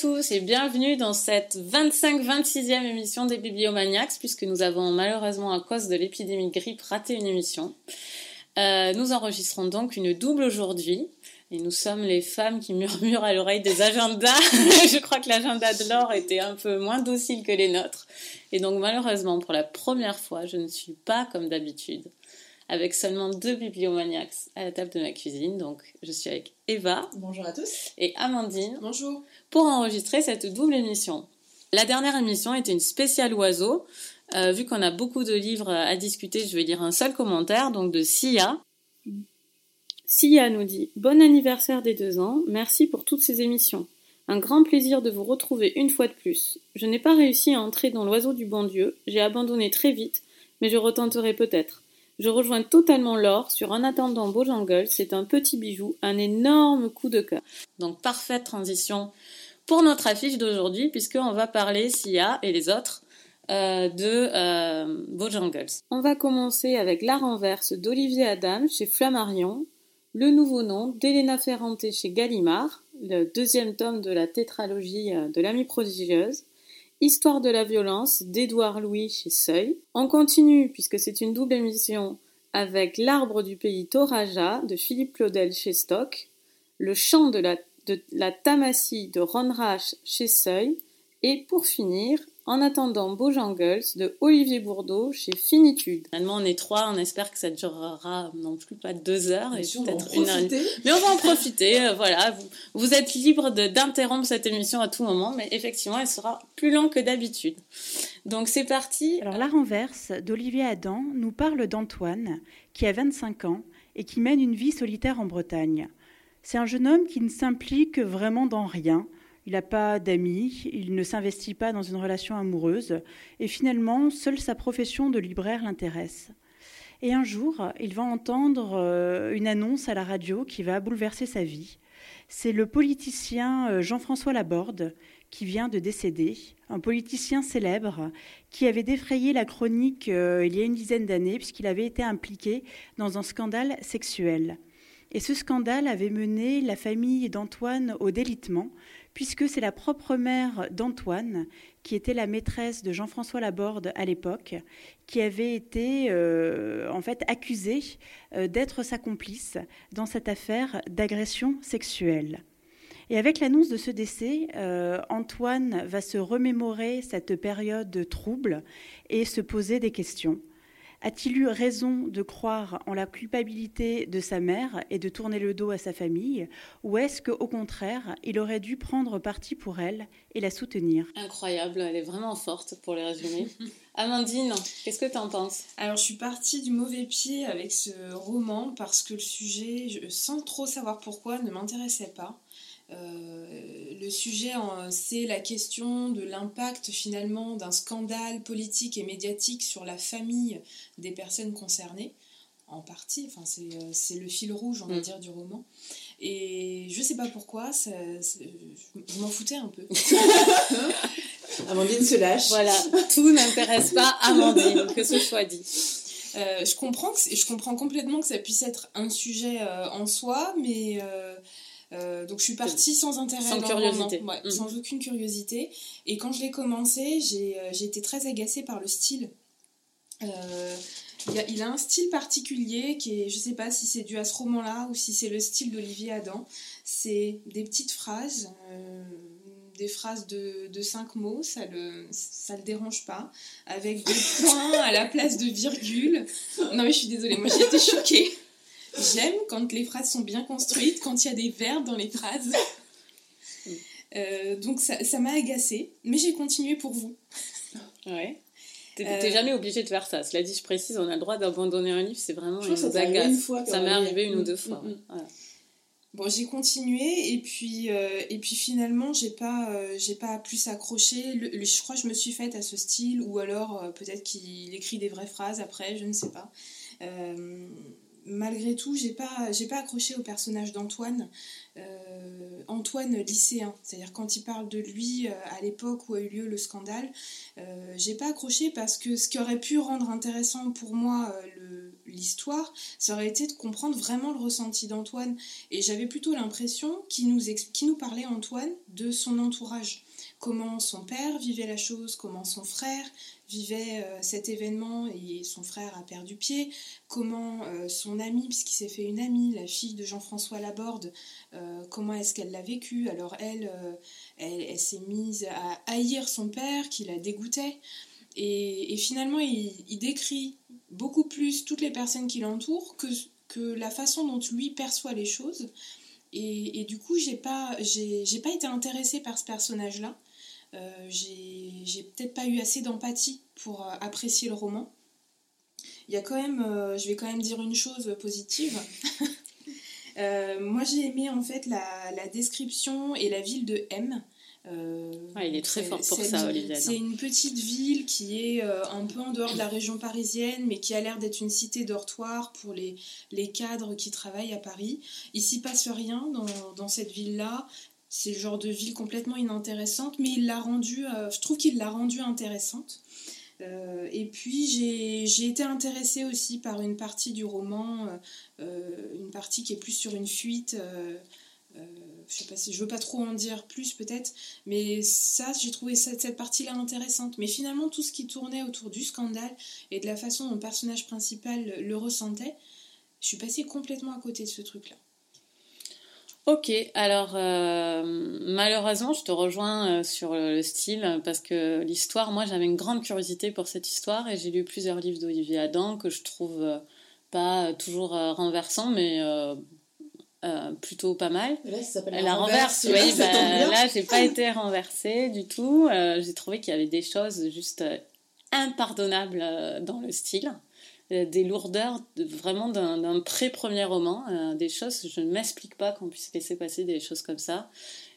Bonjour à tous et bienvenue dans cette 25-26e émission des Bibliomaniacs, puisque nous avons malheureusement à cause de l'épidémie de grippe raté une émission. Euh, nous enregistrons donc une double aujourd'hui. Et nous sommes les femmes qui murmurent à l'oreille des agendas. Je crois que l'agenda de Laure était un peu moins docile que les nôtres. Et donc malheureusement, pour la première fois, je ne suis pas comme d'habitude, avec seulement deux bibliomaniacs à la table de ma cuisine. Donc je suis avec Eva. Bonjour à tous. Et Amandine. Bonjour. Pour enregistrer cette double émission. La dernière émission était une spéciale oiseau. Euh, vu qu'on a beaucoup de livres à discuter, je vais lire un seul commentaire, donc de Sia. Sia nous dit Bon anniversaire des deux ans, merci pour toutes ces émissions. Un grand plaisir de vous retrouver une fois de plus. Je n'ai pas réussi à entrer dans l'oiseau du bon Dieu, j'ai abandonné très vite, mais je retenterai peut-être. Je rejoins totalement Laure sur En attendant Bojangles, c'est un petit bijou, un énorme coup de cœur. Donc parfaite transition pour notre affiche d'aujourd'hui, puisqu'on va parler, Sia et les autres, euh, de euh, Bojangles. On va commencer avec La renverse d'Olivier Adam chez Flammarion, le nouveau nom d'Elena Ferrante chez Gallimard, le deuxième tome de la tétralogie euh, de l'amie prodigieuse, Histoire de la violence d'Édouard Louis chez Seuil. On continue, puisque c'est une double émission, avec L'arbre du pays Toraja de Philippe Claudel chez Stock, Le chant de la, de la Tamassie de Ron Rash chez Seuil, et pour finir, en attendant Bojangles de Olivier Bourdeau chez Finitude. Finalement, on est trois, on espère que ça durera non plus pas deux heures et peut-être une heure. Mais on va en profiter, euh, voilà. Vous, vous êtes libre d'interrompre cette émission à tout moment, mais effectivement, elle sera plus longue que d'habitude. Donc c'est parti. Alors la renverse d'Olivier Adam nous parle d'Antoine, qui a 25 ans et qui mène une vie solitaire en Bretagne. C'est un jeune homme qui ne s'implique vraiment dans rien, il n'a pas d'amis, il ne s'investit pas dans une relation amoureuse, et finalement, seule sa profession de libraire l'intéresse. Et un jour, il va entendre euh, une annonce à la radio qui va bouleverser sa vie. C'est le politicien euh, Jean-François Laborde qui vient de décéder, un politicien célèbre qui avait défrayé la chronique euh, il y a une dizaine d'années puisqu'il avait été impliqué dans un scandale sexuel. Et ce scandale avait mené la famille d'Antoine au délitement, puisque c'est la propre mère d'Antoine, qui était la maîtresse de Jean-François Laborde à l'époque, qui avait été euh, en fait accusée euh, d'être sa complice dans cette affaire d'agression sexuelle. Et avec l'annonce de ce décès, euh, Antoine va se remémorer cette période trouble et se poser des questions. A-t-il eu raison de croire en la culpabilité de sa mère et de tourner le dos à sa famille Ou est-ce qu'au contraire, il aurait dû prendre parti pour elle et la soutenir? Incroyable, elle est vraiment forte pour les résumer. Amandine, qu'est-ce que tu en penses? Alors, je suis partie du mauvais pied avec ce roman parce que le sujet, sans trop savoir pourquoi, ne m'intéressait pas. Euh, le sujet, c'est la question de l'impact finalement d'un scandale politique et médiatique sur la famille des personnes concernées, en partie, enfin, c'est euh, le fil rouge, on va mm. dire, du roman. Et je sais pas pourquoi, ça, je m'en foutais un peu. Amandine se lâche. Voilà, tout n'intéresse pas Amandine, que ce soit dit. Euh, je, comprends que je comprends complètement que ça puisse être un sujet en soi, mais euh, donc je suis partie sans intérêt, sans curiosité, mm. sans aucune curiosité. Et quand je l'ai commencé, j'ai euh, été très agacée par le style. Euh, il, a, il, a, un style particulier qui est, je sais pas si c'est dû à ce roman-là ou si c'est le style d'Olivier Adam. C'est des petites phrases, des phrases de, de, cinq mots, ça le, ça le dérange pas, avec des points à la place de virgule. Non mais je suis désolée, moi j'ai été choquée. J'aime quand les phrases sont bien construites, quand il y a des verbes dans les phrases. Euh, donc ça m'a agacée, mais j'ai continué pour vous. Ouais. T'es euh, jamais obligé de faire ça. Cela dit, je précise, on a le droit d'abandonner un livre, c'est vraiment une agace. ça m'est arrivé une ou deux fois. Mm, mm. Bon, j'ai continué et puis, euh, et puis finalement, j'ai pas, j'ai pas plus accroché. je crois que je me suis faite à ce style ou alors peut-être qu'il écrit des vraies phrases après, je ne sais pas malgré tout, j'ai pas, pas accroché au personnage d'Antoine. Euh, Antoine lycéen, c'est-à-dire quand il parle de lui euh, à l'époque où a eu lieu le scandale, euh, j'ai pas accroché parce que ce qui aurait pu rendre intéressant pour moi l'histoire, ça aurait été de comprendre vraiment le ressenti d'Antoine. Et j'avais plutôt l'impression qu'il nous, nous parlait, Antoine, de son entourage. Comment son père vivait la chose, comment son frère vivait euh, cet événement et son frère a perdu pied, comment euh, son amie, puisqu'il s'est fait une amie, la fille de Jean-François Laborde, euh, comment est-ce qu'elle l'a vécu? Alors elle, elle, s'est mise à haïr son père, qui la dégoûtait. Et, finalement, il, décrit beaucoup plus toutes les personnes qui l'entourent que, que la façon dont lui perçoit les choses. Et, du coup, j'ai pas, j'ai pas été intéressée par ce personnage-là. Euh, j'ai peut-être pas eu assez d'empathie pour euh, apprécier le roman. Il y a quand même, euh, je vais quand même dire une chose positive. moi, j'ai aimé en fait la, la, description et la ville de M. il est très fort pour ça, Olivier. C'est une petite ville qui est un peu en dehors de la région parisienne, mais qui a l'air d'être une cité dortoir pour les, les, cadres qui travaillent à Paris. Il s'y passe rien dans, dans cette ville-là c'est le genre de ville complètement inintéressante, mais il l'a rendu, euh, je trouve qu'il l'a rendue intéressante. Euh, et puis j'ai été intéressée aussi par une partie du roman, euh, une partie qui est plus sur une fuite. je sais pas si je veux pas trop en dire plus peut-être, mais ça j'ai trouvé cette, cette partie-là intéressante. Mais finalement tout ce qui tournait autour du scandale et de la façon dont le personnage principal le ressentait, je suis passée complètement à côté de ce truc-là. Ok, alors euh, malheureusement, je te rejoins euh, sur le style parce que l'histoire, moi j'avais une grande curiosité pour cette histoire et j'ai lu plusieurs livres d'Olivier Adam que je trouve euh, pas toujours renversants, mais plutôt pas mal. là, ça s'appelle la renverse. oui, bah, là, j'ai pas été renversée du tout. j'ai trouvé qu'il y avait des choses juste impardonnables dans le style. Euh, des lourdeurs vraiment d'un pré-premier roman, euh, des choses, je ne m'explique pas qu'on puisse laisser passer des choses comme ça.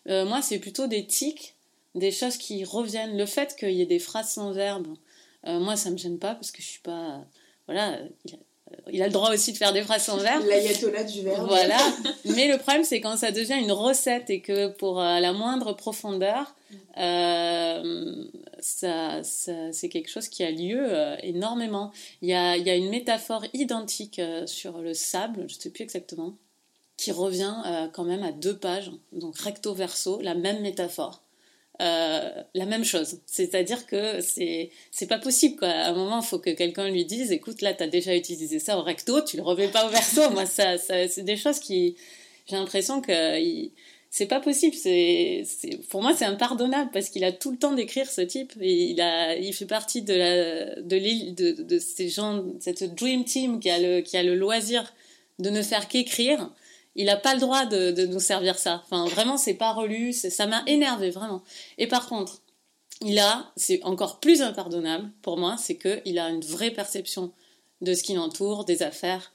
Euh, moi, c'est plutôt des tics, des choses qui reviennent. Le fait qu'il y ait des phrases sans verbe, moi, ça me gêne pas parce que je suis pas. Voilà, le droit aussi de faire des phrases sans verbe. L'ayatollah du verbe. Voilà. Mais le problème, c'est quand ça devient une recette et que pour la moindre profondeur, euh, ça, c'est quelque chose qui a lieu euh, énormément. Il y, a, il y a, une métaphore identique euh, sur le sable, je ne sais plus exactement, qui revient quand même à deux pages, donc recto verso, la même métaphore. La même chose. C'est-à-dire que c'est c'est pas possible quoi. À un moment, il faut que quelqu'un lui dise écoute là, tu as déjà utilisé ça au recto, tu le remets pas au verso. Moi ça, c'est des choses qui j'ai l'impression que c'est pas possible. C'est, pour moi, c'est impardonnable parce qu'il a tout le temps d'écrire ce type. Il a, il fait partie de la, de, de, de ces gens, cette dream team qui a le, qui a le loisir de ne faire qu'écrire. Il n'a pas le droit de, nous servir ça. Enfin, vraiment, c'est pas relu. ça m'a énervé vraiment. Et par contre, il a, c'est encore plus impardonnable pour moi, c'est que il a une vraie perception de ce qui l'entoure, des affaires,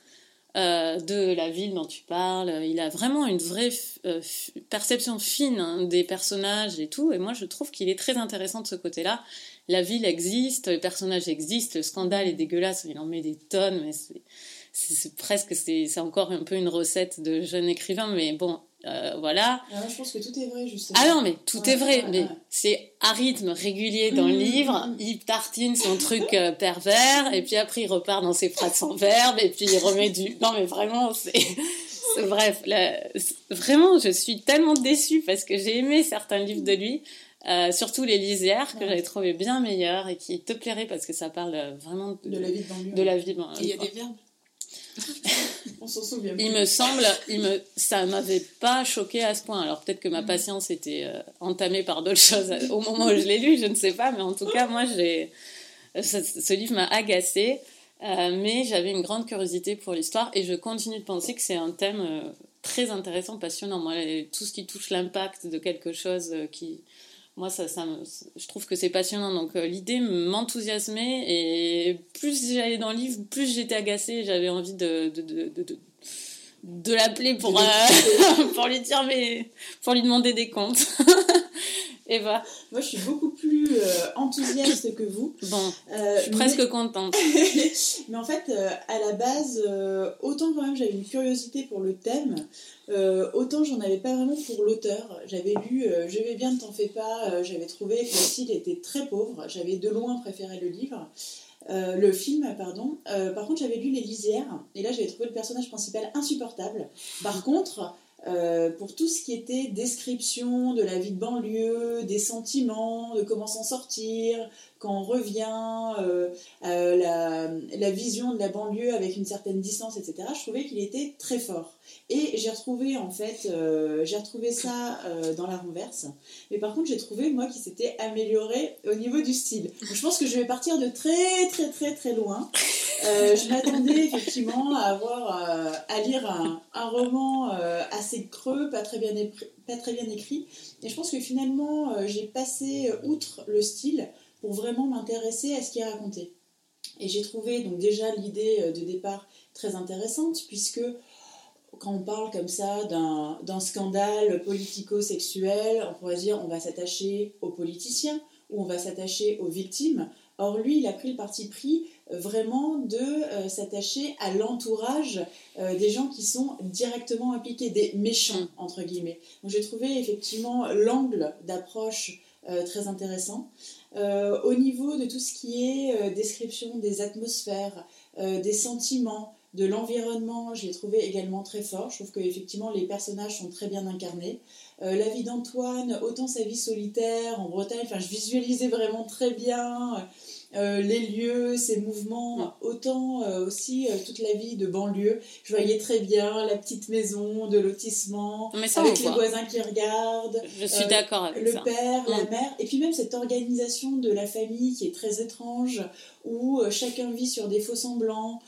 euh, de la ville dont tu parles. Il a vraiment une vraie euh, perception fine hein, des personnages et tout. Et moi, je trouve qu'il est très intéressant de ce côté-là. La ville existe, les personnages existent, le scandale est dégueulasse, il en met des tonnes, mais c'est presque, c'est encore un peu une recette de jeune écrivain, mais bon, euh, voilà. Ah, je pense que tout est vrai, justement. Ah non, mais tout est vrai. mais c'est à rythme régulier dans le mmh, livre. Mmh, mmh. Il tartine son truc euh, pervers, et puis après il repart dans ses phrases sans verbe, et puis il remet du. Non, mais vraiment, c'est. Bref, vraiment, je suis tellement déçue parce que j'ai aimé certains livres de lui. Euh, surtout les lisières que j'avais trouvé bien meilleurs et qui te plairaient parce que ça parle vraiment de, la vie de, la vie. il y a des verbes On s'en souvient. Il me semble, il me, ça m'avait pas choqué à ce point. Alors peut-être que ma mm. patience était euh, entamée par d'autres choses au moment où je l'ai lu, je ne sais pas, mais en tout cas, moi, j'ai, ce, livre m'a agacé, euh, mais j'avais une grande curiosité pour l'histoire et je continue de penser que c'est un thème euh, très intéressant, passionnant. Moi, tout ce qui touche l'impact de quelque chose qui moi, ça, ça je trouve que c'est passionnant. Donc, euh, l'idée m'enthousiasmait et plus j'allais dans le livre, plus j'étais agacée. J'avais envie de, de, de, de, de l'appeler pour, euh, pour lui dire, mais pour lui demander des comptes. Eva Moi, je suis beaucoup plus euh, enthousiaste que vous. Bon, je suis presque contente. mais en fait, à la base, autant quand même j'avais une curiosité pour le thème, euh, autant j'en avais pas vraiment pour l'auteur. J'avais lu euh, Je vais bien, ne t'en fais pas. Euh, j'avais trouvé que le style était très pauvre. J'avais de loin préféré le livre. le film, pardon. par contre, j'avais lu Les Lisières, et là, j'avais trouvé le personnage principal insupportable. Par contre, euh, pour tout ce qui était description de la vie de banlieue, des sentiments, de comment s'en sortir, quand on revient, euh, euh, la, vision de la banlieue avec une certaine distance, etc. Je trouvais qu'il était très fort. Et j'ai retrouvé en fait, j'ai retrouvé ça dans la renverse. Mais par contre, j'ai trouvé moi qui s'était amélioré au niveau du style. je pense que je vais partir de très très très très loin. Euh, je m'attendais effectivement à avoir euh, à lire un, roman euh, assez creux, pas très, bien pas très bien écrit. Et je pense que finalement, j'ai passé outre le style pour vraiment m'intéresser à ce qui est raconté. Et j'ai trouvé donc déjà l'idée de départ très intéressante, puisque quand on parle comme ça d'un scandale politico-sexuel, on pourrait dire on va s'attacher aux politiciens ou on va s'attacher aux victimes. Or, lui, il a pris le parti pris euh, vraiment de euh, s'attacher à l'entourage euh, des gens qui sont directement impliqués, des méchants, entre guillemets. Donc, j'ai trouvé effectivement l'angle d'approche très intéressant. Au niveau de tout ce qui est description des atmosphères, des sentiments, de l'environnement, je l'ai trouvé également très fort. Je trouve qu'effectivement les personnages sont très bien incarnés. la vie d'Antoine, autant sa vie solitaire en Bretagne, je visualisais vraiment très bien euh, les lieux, ces mouvements, autant euh, aussi euh, toute la vie de banlieue. Je voyais très bien la petite maison de lotissement, avec les voisins qui regardent. Je suis d'accord avec le ça. Le père, la mm. mère, et puis même cette organisation de la famille qui est très étrange, où chacun vit sur des faux semblants,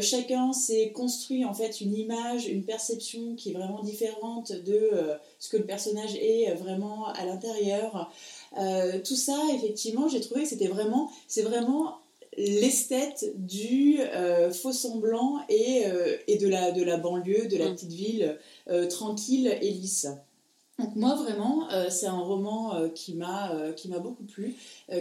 chacun s'est construit en fait une image, une perception qui est vraiment différente de ce que le personnage est vraiment à l'intérieur. Euh, tout ça, effectivement, j'ai trouvé que c'était vraiment, c'est vraiment l'esthète du euh, faux semblant et, euh, et de, la, de la banlieue, de la mm. petite ville tranquille et lisse. Donc moi vraiment, euh, c'est un roman euh, qui m'a euh, qui m'a beaucoup plu,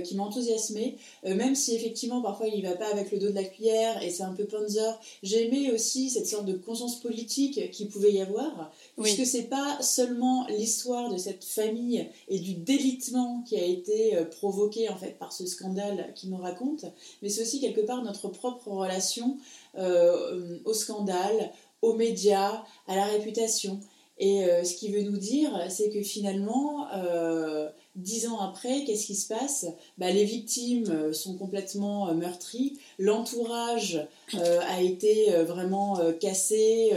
qui m'a enthousiasmé, même si effectivement parfois il va pas avec le dos de la cuillère et c'est un peu Panzer. J'ai aimé aussi cette sorte de conscience politique qui pouvait y avoir, puisque puisque c'est pas seulement l'histoire de cette famille et du délitement qui a été provoqué en fait par ce scandale qui nous raconte, mais c'est aussi quelque part notre propre relation au scandale, aux médias, à la réputation. Et euh, ce qui veut nous dire, c'est que finalement, euh, dix ans après, qu'est-ce qui se passe? Bah, Les victimes euh, sont complètement meurtries, l'entourage a été vraiment cassé,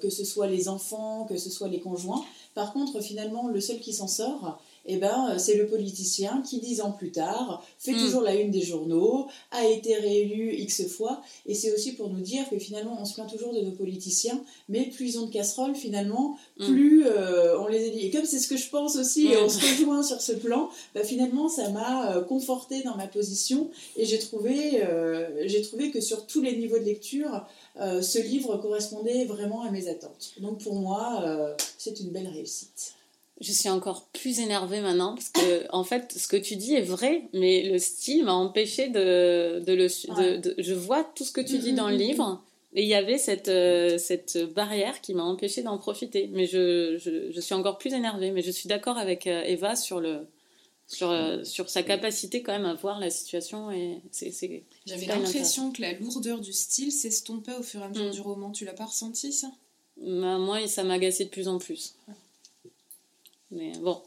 que ce soit les enfants, que ce soit les conjoints. Par contre, finalement, le seul qui s'en sort, eh ben, euh, c'est le politicien qui, dix ans plus tard, fait hmm. toujours la une des journaux, a été réélu X fois. Et c'est aussi pour nous dire que finalement, on se plaint toujours de nos politiciens, mais plus ils ont de casseroles, finalement, hmm. plus euh, on les élit. Et comme c'est ce que je pense aussi, et on se rejoint sur ce plan, bah, finalement, ça m'a euh, conforté dans ma position. Et j'ai trouvé, j'ai trouvé que sur tous les niveaux de lecture, ce livre correspondait vraiment à mes attentes. Donc pour moi, c'est une belle réussite je suis encore plus énervée maintenant parce que en fait ce que tu dis est vrai mais le style m'a empêché de, de le je vois tout ce que tu dis dans le livre et il y avait cette euh, cette barrière qui m'a empêché d'en profiter. Mais je, je, je, suis encore plus énervée mais je suis d'accord avec euh, Eva sur le sur, euh, sur sa capacité quand même à voir la situation et c'est j'avais l'impression que la lourdeur du style s'estompait au fur et à mesure mm. du roman. Tu l'as pas ressenti ça? Bah, moi ça m'a agacé de plus en plus mais bon.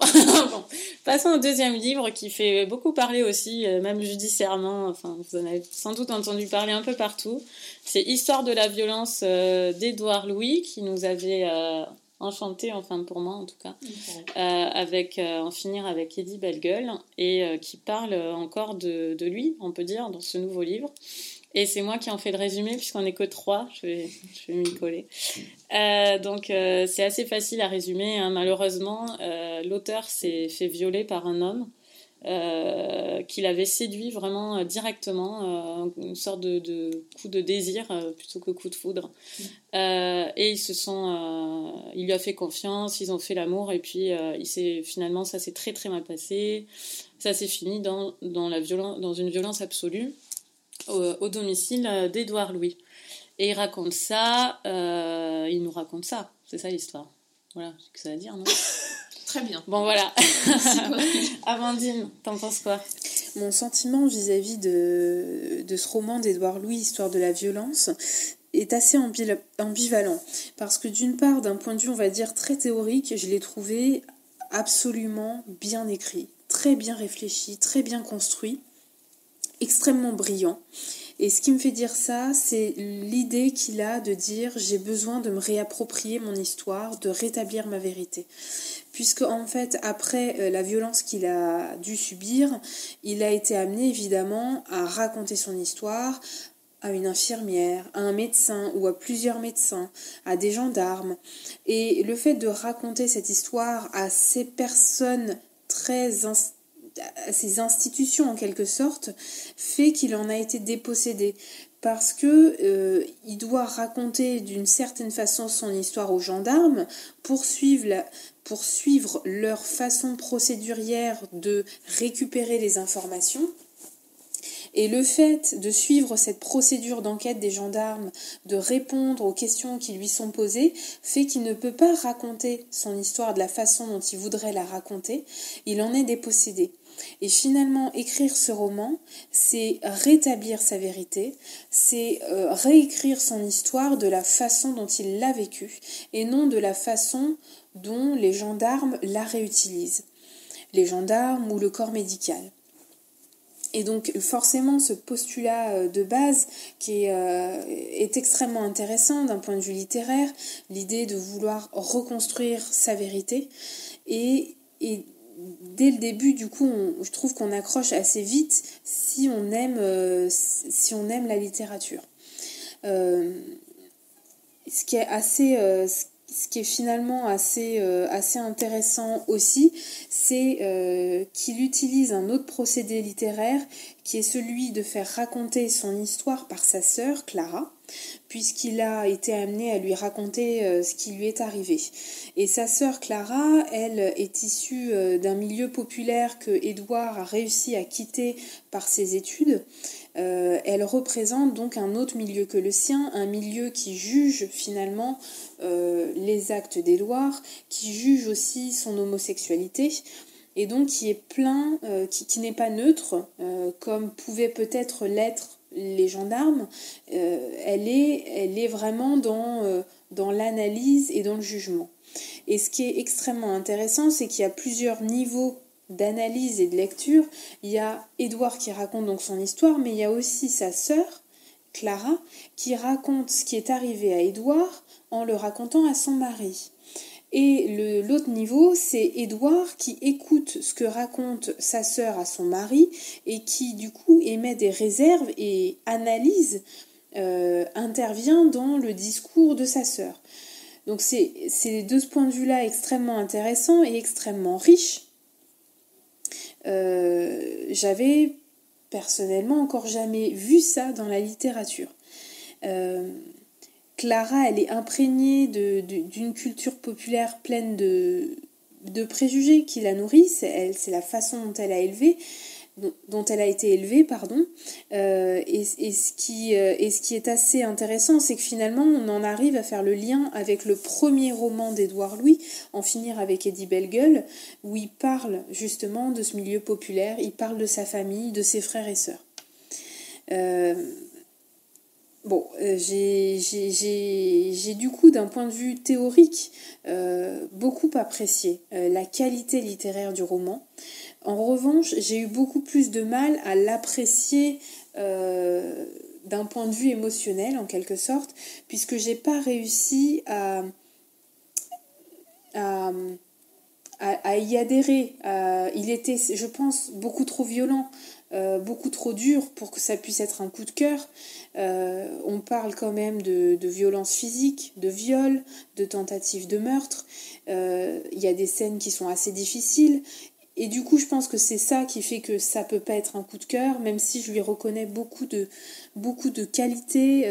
Passons au deuxième livre qui fait beaucoup parler aussi, euh, même judiciairement. Enfin, vous en avez sans doute entendu parler un peu partout. C'est Histoire de la violence euh, d'Édouard Louis qui nous avait euh, enchanté, enfin pour moi en tout cas, avec en finir avec Eddie Bellegueule et qui parle encore de, de lui, on peut dire, dans ce nouveau livre. Et c'est moi qui en fais le résumé, puisqu'on n'est que trois, je vais, je vais m'y coller. Euh, donc euh, c'est assez facile à résumer. Hein. Malheureusement, euh, l'auteur s'est fait violer par un homme qu'il avait séduit vraiment directement, une sorte de, coup de désir plutôt que coup de foudre. et ils se sont, il lui a fait confiance, ils ont fait l'amour, et puis il finalement ça s'est très très mal passé. Ça s'est fini dans, dans, la violence, dans une violence absolue au, domicile euh, d'Édouard Louis. Et il raconte ça, euh, il nous raconte ça, c'est ça l'histoire. Voilà, c'est que ça à dire, non Très bien. Bon, voilà. Amandine, t'en penses quoi? Mon sentiment vis-à-vis de, de ce roman d'Édouard Louis, Histoire de la violence, est assez ambivalent. Parce que d'une part, d'un point de vue, on va dire, très théorique, je l'ai trouvé absolument bien écrit, très bien réfléchi, très bien construit, extrêmement brillant. Et ce qui me fait dire ça, c'est l'idée qu'il a de dire j'ai besoin de me réapproprier mon histoire, de rétablir ma vérité. Puisque en fait, après euh, la violence qu'il a dû subir, il a été amené évidemment à raconter son histoire, à une infirmière, à un médecin ou à plusieurs médecins, à des gendarmes. Et le fait de raconter cette histoire à ces personnes très à ces institutions en quelque sorte fait qu'il en a été dépossédé parce que euh, il doit raconter d'une certaine façon son histoire aux gendarmes pour suivre, pour suivre leur façon procédurière de récupérer les informations et le fait de suivre cette procédure d'enquête des gendarmes, de répondre aux questions qui lui sont posées, fait qu'il ne peut pas raconter son histoire de la façon dont il voudrait la raconter. Il en est dépossédé. Et finalement, écrire ce roman, c'est rétablir sa vérité, c'est euh, réécrire son histoire de la façon dont il l'a vécue, et non de la façon dont les gendarmes la réutilisent. Les gendarmes ou le corps médical. Et donc forcément ce postulat euh, de base qui est, euh, est extrêmement intéressant d'un point de vue littéraire, l'idée de vouloir reconstruire sa vérité. Dès le début, du coup, je trouve qu'on accroche assez vite si on aime, euh, la littérature. ce qui est assez, ce qui est finalement assez, euh, assez intéressant aussi, c'est euh, qu'il utilise un autre procédé littéraire qui est celui de faire raconter son histoire par sa sœur Clara, puisqu'il a été amené à lui raconter euh, ce qui lui est arrivé. Et sa sœur Clara, elle, est issue d'un milieu populaire que Édouard a réussi à quitter par ses études. elle représente donc un autre milieu que le sien, un milieu qui juge finalement euh, les actes d'Édouard, qui juge aussi son homosexualité, et donc qui est plein, euh, qui, n'est pas neutre, euh, comme pouvaient peut-être l'être les gendarmes, elle, est, elle est vraiment dans, dans l'analyse et dans le jugement. Et ce qui est extrêmement intéressant, c'est qu'il y a plusieurs niveaux d'analyse et de lecture. Il y a Édouard qui raconte donc son histoire, mais il y a aussi sa sœur, Clara, qui raconte ce qui est arrivé à Édouard en le racontant à son mari. Et l'autre niveau, c'est Édouard qui écoute ce que raconte sa sœur à son mari et qui du coup émet des réserves et analyse, euh, intervient dans le discours de sa sœur. Donc c'est de ce point de vue-là extrêmement intéressant et extrêmement riche. Euh, j'avais personnellement encore jamais vu ça dans la littérature. Euh, Clara, elle est imprégnée d'une culture populaire pleine de, préjugés qui la nourrissent. C'est la façon dont elle a élevé, dont elle a été élevée, pardon. Euh, et, ce qui, euh, et ce qui est assez intéressant, c'est que finalement, on en arrive à faire le lien avec le premier roman d'Édouard Louis, En finir avec Eddie Bellegueule, où il parle justement de ce milieu populaire, il parle de sa famille, de ses frères et sœurs. Euh, Bon, euh, j'ai du coup, d'un point de vue théorique, euh, beaucoup apprécié euh, la qualité littéraire du roman. En revanche, j'ai eu beaucoup plus de mal à l'apprécier d'un point de vue émotionnel, en quelque sorte, puisque j'ai pas réussi à, y adhérer. il était, je pense, beaucoup trop violent. Euh, beaucoup trop dur pour que ça puisse être un coup de cœur. Euh, on parle quand même de, de violence physique, de viol, de tentative de meurtre. Euh, il y a des scènes qui sont assez difficiles. Et du coup, je pense que c'est ça qui fait que ça peut pas être un coup de cœur, même si je lui reconnais beaucoup de, beaucoup de qualités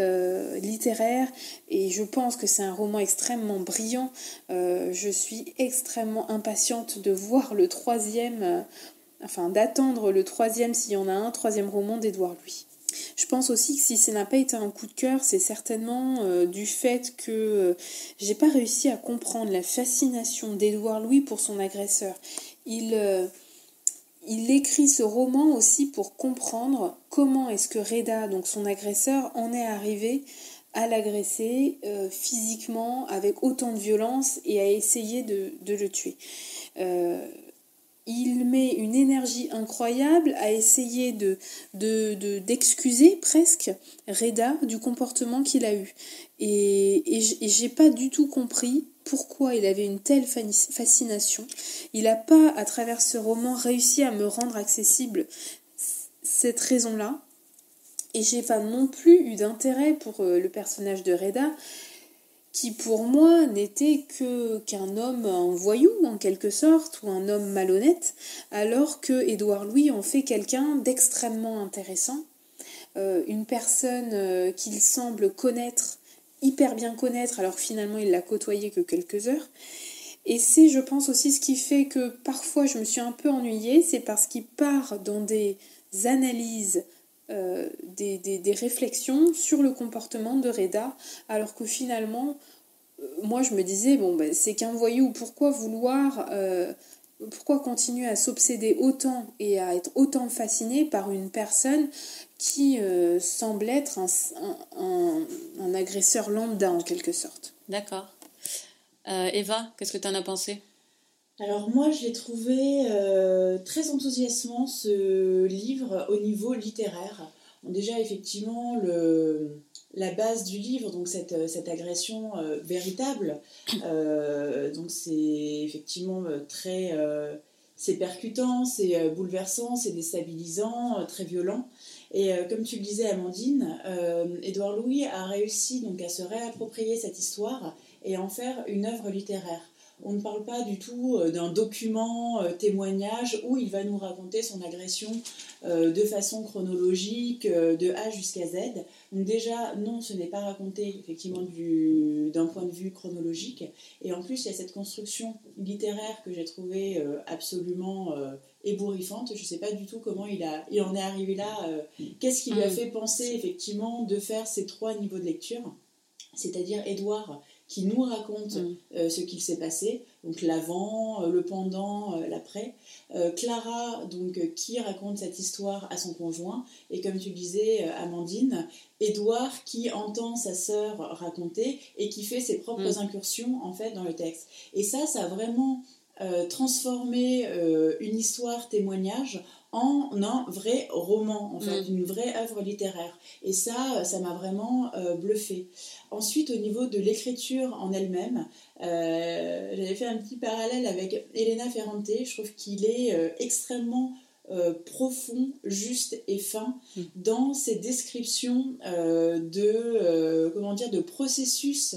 littéraires. Et je pense que c'est un roman extrêmement brillant. je suis extrêmement impatiente de voir le troisième enfin d'attendre le troisième, s'il y en a un, troisième roman d'Édouard Louis. Je pense aussi que si ça n'a pas été un coup de cœur, c'est certainement euh, du fait que euh, j'ai pas réussi à comprendre la fascination d'Édouard Louis pour son agresseur. Il, euh, il écrit ce roman aussi pour comprendre comment est-ce que Reda, donc son agresseur, en est arrivé à l'agresser physiquement avec autant de violence et à essayer de, le tuer. Il met une énergie incroyable à essayer de, d'excuser presque Reda du comportement qu'il a eu. Et, et j'ai pas du tout compris pourquoi il avait une telle fascination. Il n'a pas, à travers ce roman, réussi à me rendre accessible cette raison-là. Et j'ai pas non plus eu d'intérêt pour euh, le personnage de Reda, qui pour moi n'était que qu'un homme un voyou en quelque sorte ou un homme malhonnête, alors que Édouard Louis en fait quelqu'un d'extrêmement intéressant, euh, une personne euh, qu'il semble connaître hyper bien connaître alors finalement il l'a côtoyé que quelques heures. Et c'est, je pense, aussi ce qui fait que parfois je me suis un peu ennuyée, c'est parce qu'il part dans des analyses, euh, des, des, réflexions sur le comportement de Reda, alors que finalement, euh, moi je me disais, bon, ben, c'est qu'un voyou, pourquoi vouloir euh, pourquoi continuer à s'obséder autant et à être autant fasciné par une personne qui semble être un, agresseur lambda en quelque sorte? D'accord. Eva, qu'est-ce que tu en as pensé? Alors moi, je l'ai trouvé euh, très enthousiasmant ce livre au niveau littéraire. déjà, effectivement, la base du livre, donc cette, cette agression euh, véritable. Euh, donc c'est effectivement très... c'est percutant, c'est bouleversant, c'est déstabilisant, très violent. Et comme tu le disais, Amandine, Édouard Louis a réussi donc à se réapproprier cette histoire et en faire une œuvre littéraire. On ne parle pas du tout euh, d'un document euh, témoignage où il va nous raconter son agression euh, de façon chronologique, de A jusqu'à Z. Donc déjà, non, ce n'est pas raconté effectivement d'un point de vue chronologique. Et en plus, il y a cette construction littéraire que j'ai trouvée absolument ébouriffante. Je ne sais pas du tout comment il, a, il en est arrivé là. Qu'est-ce qui lui a mm. fait penser effectivement de faire ces trois niveaux de lecture C'est-à-dire Édouard qui nous raconte mm. euh, ce qu'il s'est passé, donc l'avant, euh, le pendant, euh, l'après. Clara, donc, qui raconte cette histoire à son conjoint, et comme tu le disais, Amandine, Édouard qui entend sa sœur raconter et qui fait ses propres mm. incursions en fait dans le texte. Et ça, ça a vraiment transformé une histoire témoignage en un vrai roman, en fait, mm. une vraie œuvre littéraire. Et ça, ça m'a vraiment bluffé. Ensuite, au niveau de l'écriture en elle-même, euh, j'avais fait un petit parallèle avec Elena Ferrante. Je trouve qu'il est euh, extrêmement euh, profond, juste et fin mm. dans ses descriptions de, comment dire, de processus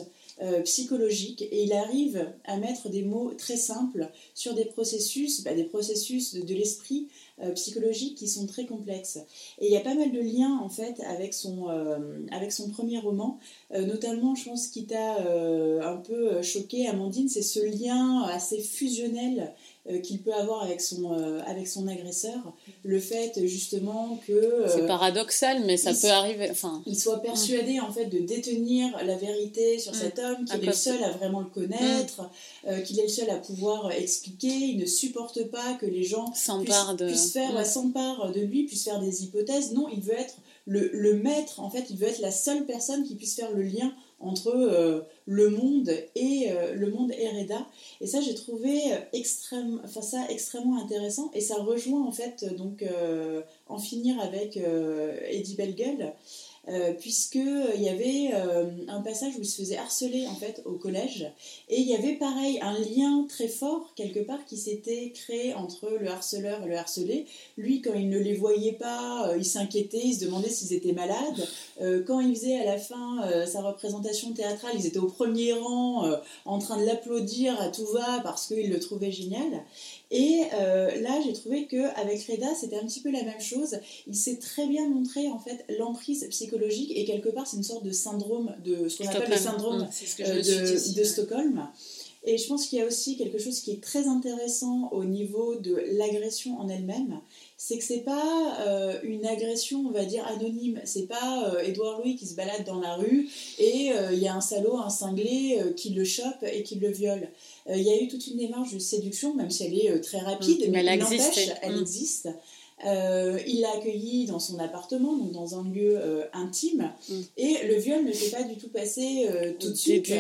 psychologiques et il arrive à mettre des mots très simples sur des processus, bah, des processus de l'esprit euh, psychologiques qui sont très complexes. Et il y a pas mal de liens en fait avec son, euh, avec son premier roman, euh, notamment je pense qui t'a un peu choqué Amandine, c'est ce lien assez fusionnel qu'il peut avoir avec son, avec son agresseur. Le fait justement que... c'est paradoxal, mais ça peut arriver. Enfin... Il soit persuadé en fait de détenir la vérité sur mm. cet homme, qu'il est le seul à vraiment le connaître, mm. qu'il est le seul à pouvoir expliquer. Il ne supporte pas que les gens s'emparent de faire, ouais. s'empare de lui, puisse faire des hypothèses. Non, il veut être le, le, maître, en fait, il veut être la seule personne qui puisse faire le lien entre euh, le monde et euh, le monde Reda. Et ça, j'ai trouvé extrême, enfin, ça extrêmement intéressant. Et ça rejoint en fait donc en finir avec Eddie Bellegueule. Euh, puisqu'il euh, y avait euh, un passage où il se faisait harceler en fait au collège et il y avait pareil un lien très fort quelque part qui s'était créé entre le harceleur et le harcelé. Lui quand il ne les voyait pas, il s'inquiétait, il se demandait s'ils étaient malades. quand il faisait à la fin sa représentation théâtrale, ils étaient au premier rang en train de l'applaudir à tout va parce qu'ils le trouvaient génial. Et euh, là, j'ai trouvé qu'avec Reda, c'était un petit peu la même chose. Il s'est très bien montré en fait l'emprise psychologique et quelque part, c'est une sorte de syndrome de ce qu'on appelle le syndrome mmh, euh, de, de, Stockholm. Et je pense qu'il y a aussi quelque chose qui est très intéressant au niveau de l'agression en elle-même, c'est que c'est pas euh, une agression, on va dire, anonyme. C'est pas euh, Édouard Louis qui se balade dans la rue et euh, il y a un salaud, un cinglé qui le chope et qui le viole. Il y a eu toute une démarche de séduction, même si elle est très rapide, mm. mais, elle existe. Elle mm. existe. Il l'a accueilli dans son appartement, donc dans un lieu intime, mm. et le viol ne s'est pas du tout passé tout de suite.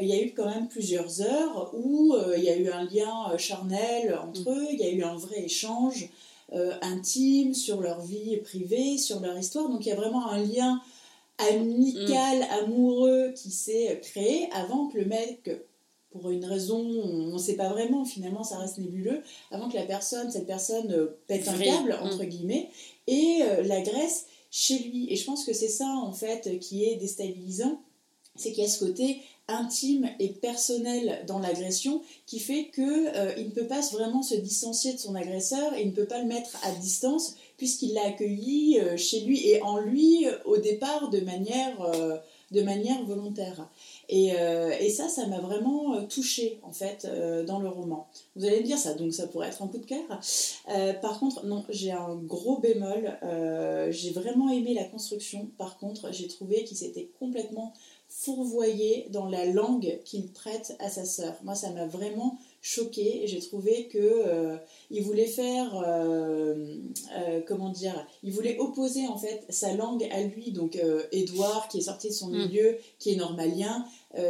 Il y a eu quand même plusieurs heures où il y a eu un lien charnel entre eux, il y a eu un vrai échange. Euh, intimes, sur leur vie privée, sur leur histoire. Donc il y a vraiment un lien amical, mm. amoureux qui s'est créé avant que le mec, pour une raison, on ne sait pas vraiment, finalement ça reste nébuleux, avant que la personne, cette personne euh, pète un câble, mm. entre guillemets, et euh, l'agresse chez lui. Et je pense que c'est ça, en fait, qui est déstabilisant, c'est qu'il y a ce côté intime et personnel dans l'agression qui fait qu'il euh, il ne peut pas vraiment se distancier de son agresseur et il ne peut pas le mettre à distance puisqu'il l'a accueilli euh, chez lui et en lui euh, au départ de manière, de manière volontaire. Et, et ça, ça m'a vraiment touchée en fait dans le roman. Vous allez me dire ça, donc ça pourrait être un coup de cœur. par contre, non, j'ai un gros bémol. j'ai vraiment aimé la construction. Par contre, j'ai trouvé qu'il s'était complètement fourvoyé dans la langue qu'il prête à sa sœur. Moi, ça m'a vraiment choqué et j'ai trouvé que euh, il voulait faire euh, euh, comment dire il voulait opposer en fait sa langue à lui. Donc Édouard qui est sorti de son mm. milieu qui est normalien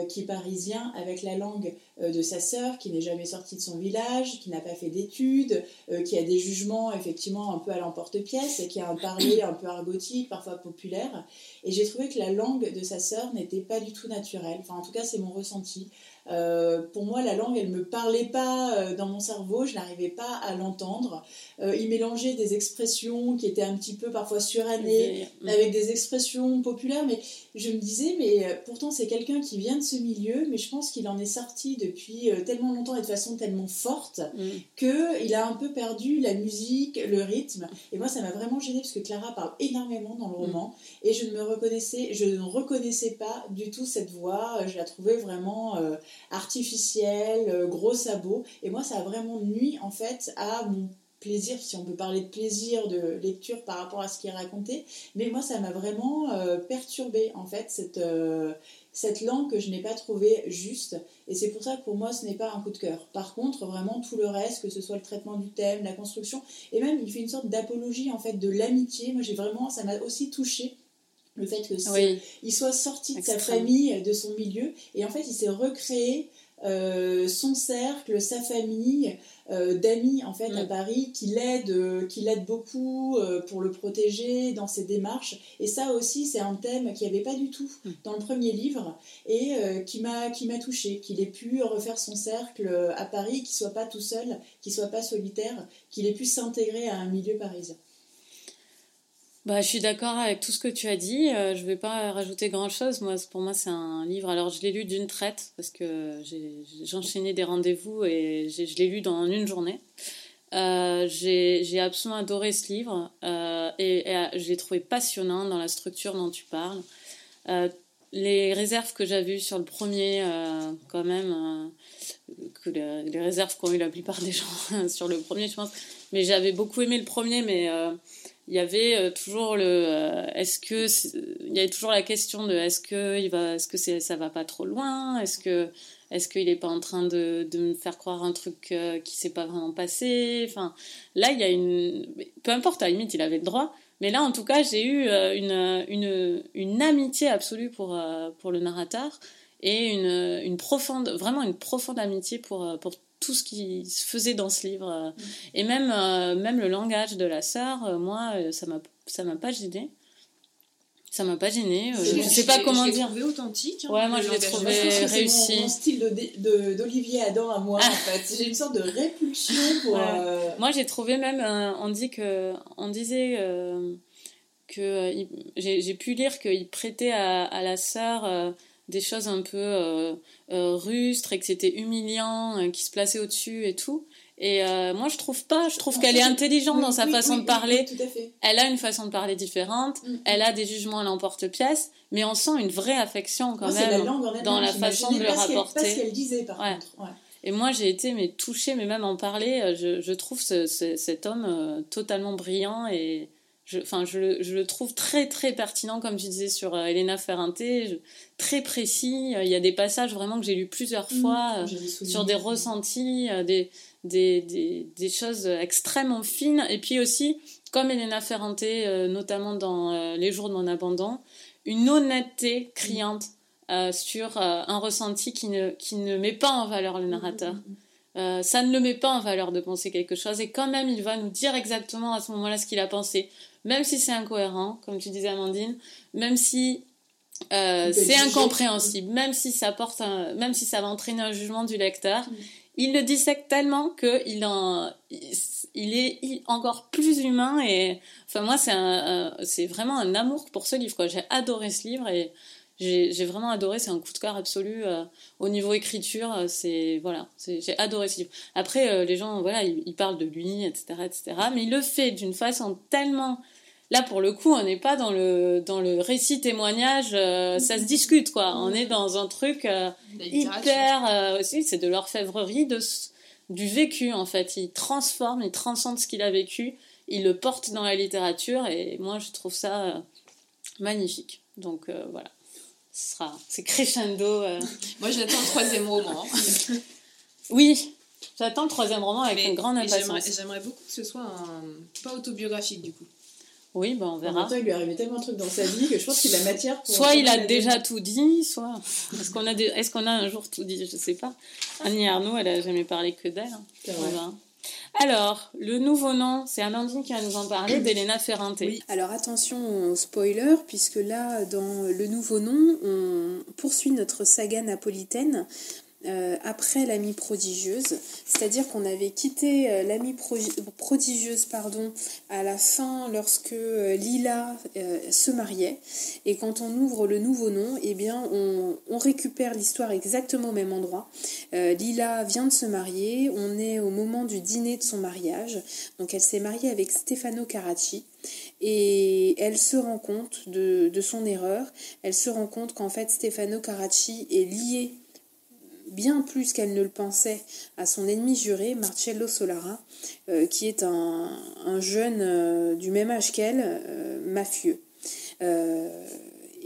qui est parisien avec la langue de sa sœur qui n'est jamais sortie de son village qui n'a pas fait d'études qui a des jugements effectivement un peu à l'emporte-pièce qui a un parler un peu argotique parfois populaire. Et j'ai trouvé que la langue de sa sœur n'était pas du tout naturelle. Enfin en tout cas c'est mon ressenti euh, pour moi, la langue, elle ne me parlait pas euh, dans mon cerveau, je n'arrivais pas à l'entendre. Euh, il mélangeait des expressions qui étaient un petit peu parfois surannées avec des expressions populaires, mais je me disais, mais pourtant c'est quelqu'un qui vient de ce milieu, mais je pense qu'il en est sorti depuis tellement longtemps et de façon tellement forte mm. qu'il a un peu perdu la musique, le rythme. Et moi, ça m'a vraiment gênée parce que Clara parle énormément dans le mm. roman et je ne me reconnaissais, je ne reconnaissais pas du tout cette voix. Je la trouvais vraiment artificielle, euh, gros sabots. Et moi, ça a vraiment nuit en fait à mon plaisir, si on peut parler de plaisir de lecture par rapport à ce qui est raconté. Mais moi, ça m'a vraiment euh, perturbé en fait cette, euh, cette langue que je n'ai pas trouvée juste. Et c'est pour ça que pour moi, ce n'est pas un coup de cœur. Par contre, vraiment tout le reste, que ce soit le traitement du thème, la construction, et même il fait une sorte d'apologie en fait de l'amitié. Moi, j'ai vraiment, ça m'a aussi touchée le fait que il soit sorti de sa famille, de son milieu, et en fait il s'est recréé euh, son cercle, sa famille euh, d'amis en fait à mm. Paris qui l'aident, euh, qui l'aide beaucoup pour le protéger dans ses démarches. Et ça aussi c'est un thème qu'il n'y avait pas du tout mm. dans le premier livre et qui m'a qui m'a touché, qu'il ait pu refaire son cercle à Paris, qu'il soit pas tout seul, qu'il soit pas solitaire, qu'il ait pu s'intégrer à un milieu parisien. Bah, je suis d'accord avec tout ce que tu as dit. Euh, je vais pas rajouter grand chose. Moi, pour moi, c'est un livre. Alors, je l'ai lu d'une traite parce que j'ai enchaîné des rendez-vous et je l'ai lu dans une journée. Euh, j'ai absolument adoré ce livre euh, et, et je l'ai trouvé passionnant dans la structure dont tu parles. les réserves que j'avais eues sur le premier, quand même, les réserves qu'ont eu la plupart des gens sur le premier, je pense. Mais j'avais beaucoup aimé le premier, mais il y avait euh, toujours le euh, est-ce que il y avait toujours la question de est-ce que il va est-ce que c'est ça va pas trop loin? Est-ce que est-ce qu'il est pas en train de, de me faire croire un truc euh, qui s'est pas vraiment passé? Enfin là il y a une peu importe à la limite il avait le droit. Mais là en tout cas j'ai eu une, une, une amitié absolue pour pour le narrateur et une, une profonde vraiment une profonde amitié pour pour tout ce qui se faisait dans ce livre. Euh, et même, euh, même le langage de la sœur, euh, moi, ça m'a, ça m'a pas gêné. Ça m'a pas gêné. je ne sais pas comment dire. trouvé authentique. Hein, ouais, moi je l'ai trouvé réussi. C'est mon, style d'Olivier Adam à moi, en fait. J'ai une sorte de répulsion pour. Moi j'ai trouvé même, on dit que, on disait que j'ai pu lire qu'il prêtait à, à la sœur des choses un peu euh, euh, rustres et que c'était humiliant, euh, qui se plaçait au-dessus et tout. Et moi, je trouve pas. Je trouve qu'elle est intelligente dans sa façon de parler. tout à fait. Elle a une façon de parler différente. Mm. Elle a des jugements à l'emporte-pièce, mais on sent une vraie affection quand Moi, c'est même la langue dans la façon de le rapporter. Pas ce qu'elle disait, par Ouais. contre. Ouais. Et moi, j'ai été mais touchée, mais même en parler, je, je trouve ce- ce- cet homme totalement brillant et je, enfin, je, le- je le trouve très très pertinent, comme tu disais sur euh, Elena Ferrante, je- très précis. Euh, Il y a des passages vraiment que j'ai lus plusieurs fois euh, sur des ressentis, euh, des, des, des, des choses extrêmement fines. Et puis aussi, comme Elena Ferrante, euh, notamment dans Les jours de mon abandon, une honnêteté criante sur un ressenti qui ne, qui ne met pas en valeur le narrateur. Euh, ça ne le met pas en valeur de penser quelque chose et quand même il va nous dire exactement à ce moment-là ce qu'il a pensé, même si c'est incohérent, comme tu disais Amandine, même si euh, c'est incompréhensible, même si ça porte, un- même si ça va entraîner un jugement du lecteur, Mm. il le dissèque tellement que il en, il est encore plus humain et enfin moi c'est un, un- c'est vraiment un amour pour ce livre quoi. J'ai adoré ce livre et j'ai vraiment adoré, c'est un coup de cœur absolu euh, au niveau écriture. euh, C'est voilà, j'ai adoré ce livre. Après, euh, les gens, voilà, ils, ils parlent de lui, etc., etc. Mais il le fait d'une façon tellement. Là, pour le coup, on n'est pas dans le dans le récit témoignage. euh, ça se discute, quoi. On est dans un truc euh, hyper euh, aussi. C'est de l'orfèvrerie, de du vécu en fait. Il transforme, il transcende ce qu'il a vécu. Il le porte dans la littérature et moi, je trouve ça magnifique. Donc voilà. Ce sera, c'est crescendo. Moi, j'attends le troisième roman. Oui, j'attends le troisième roman avec Mais- une grande impatience. J'aimerais beaucoup que ce soit un... pas autobiographique, du coup. Oui, ben on En verra. même temps, il lui est arrivé tellement de trucs dans sa vie que je pense qu'il a matière pour. Soit il a déjà tout dit, soit est-ce qu'on a, des- est-ce qu'on a un jour tout dit, je sais pas. Annie Arnaud, elle a jamais parlé que d'elle. hein. Alors, le nouveau nom, c'est Amandine qui va nous en parler, d'Elena Ferrante. Oui, alors attention spoiler, puisque là, dans le nouveau nom, on poursuit notre saga napolitaine euh, après l'amie prodigieuse. C'est-à-dire qu'on avait quitté euh, l'amie pro- prodigieuse pardon, à la fin lorsque euh, Lila euh, se mariait. Et quand on ouvre le nouveau nom, eh bien, on, récupère l'histoire exactement au même endroit. Lila vient de se marier, on est au moment du dîner de son mariage. Donc elle s'est mariée avec Stefano Caracci et elle se rend compte de, de son erreur. Elle se rend compte qu'en fait Stefano Caracci est lié bien plus qu'elle ne le pensait à son ennemi juré, Marcello Solara, euh, qui est un, un jeune euh, du même âge qu'elle, euh, mafieux.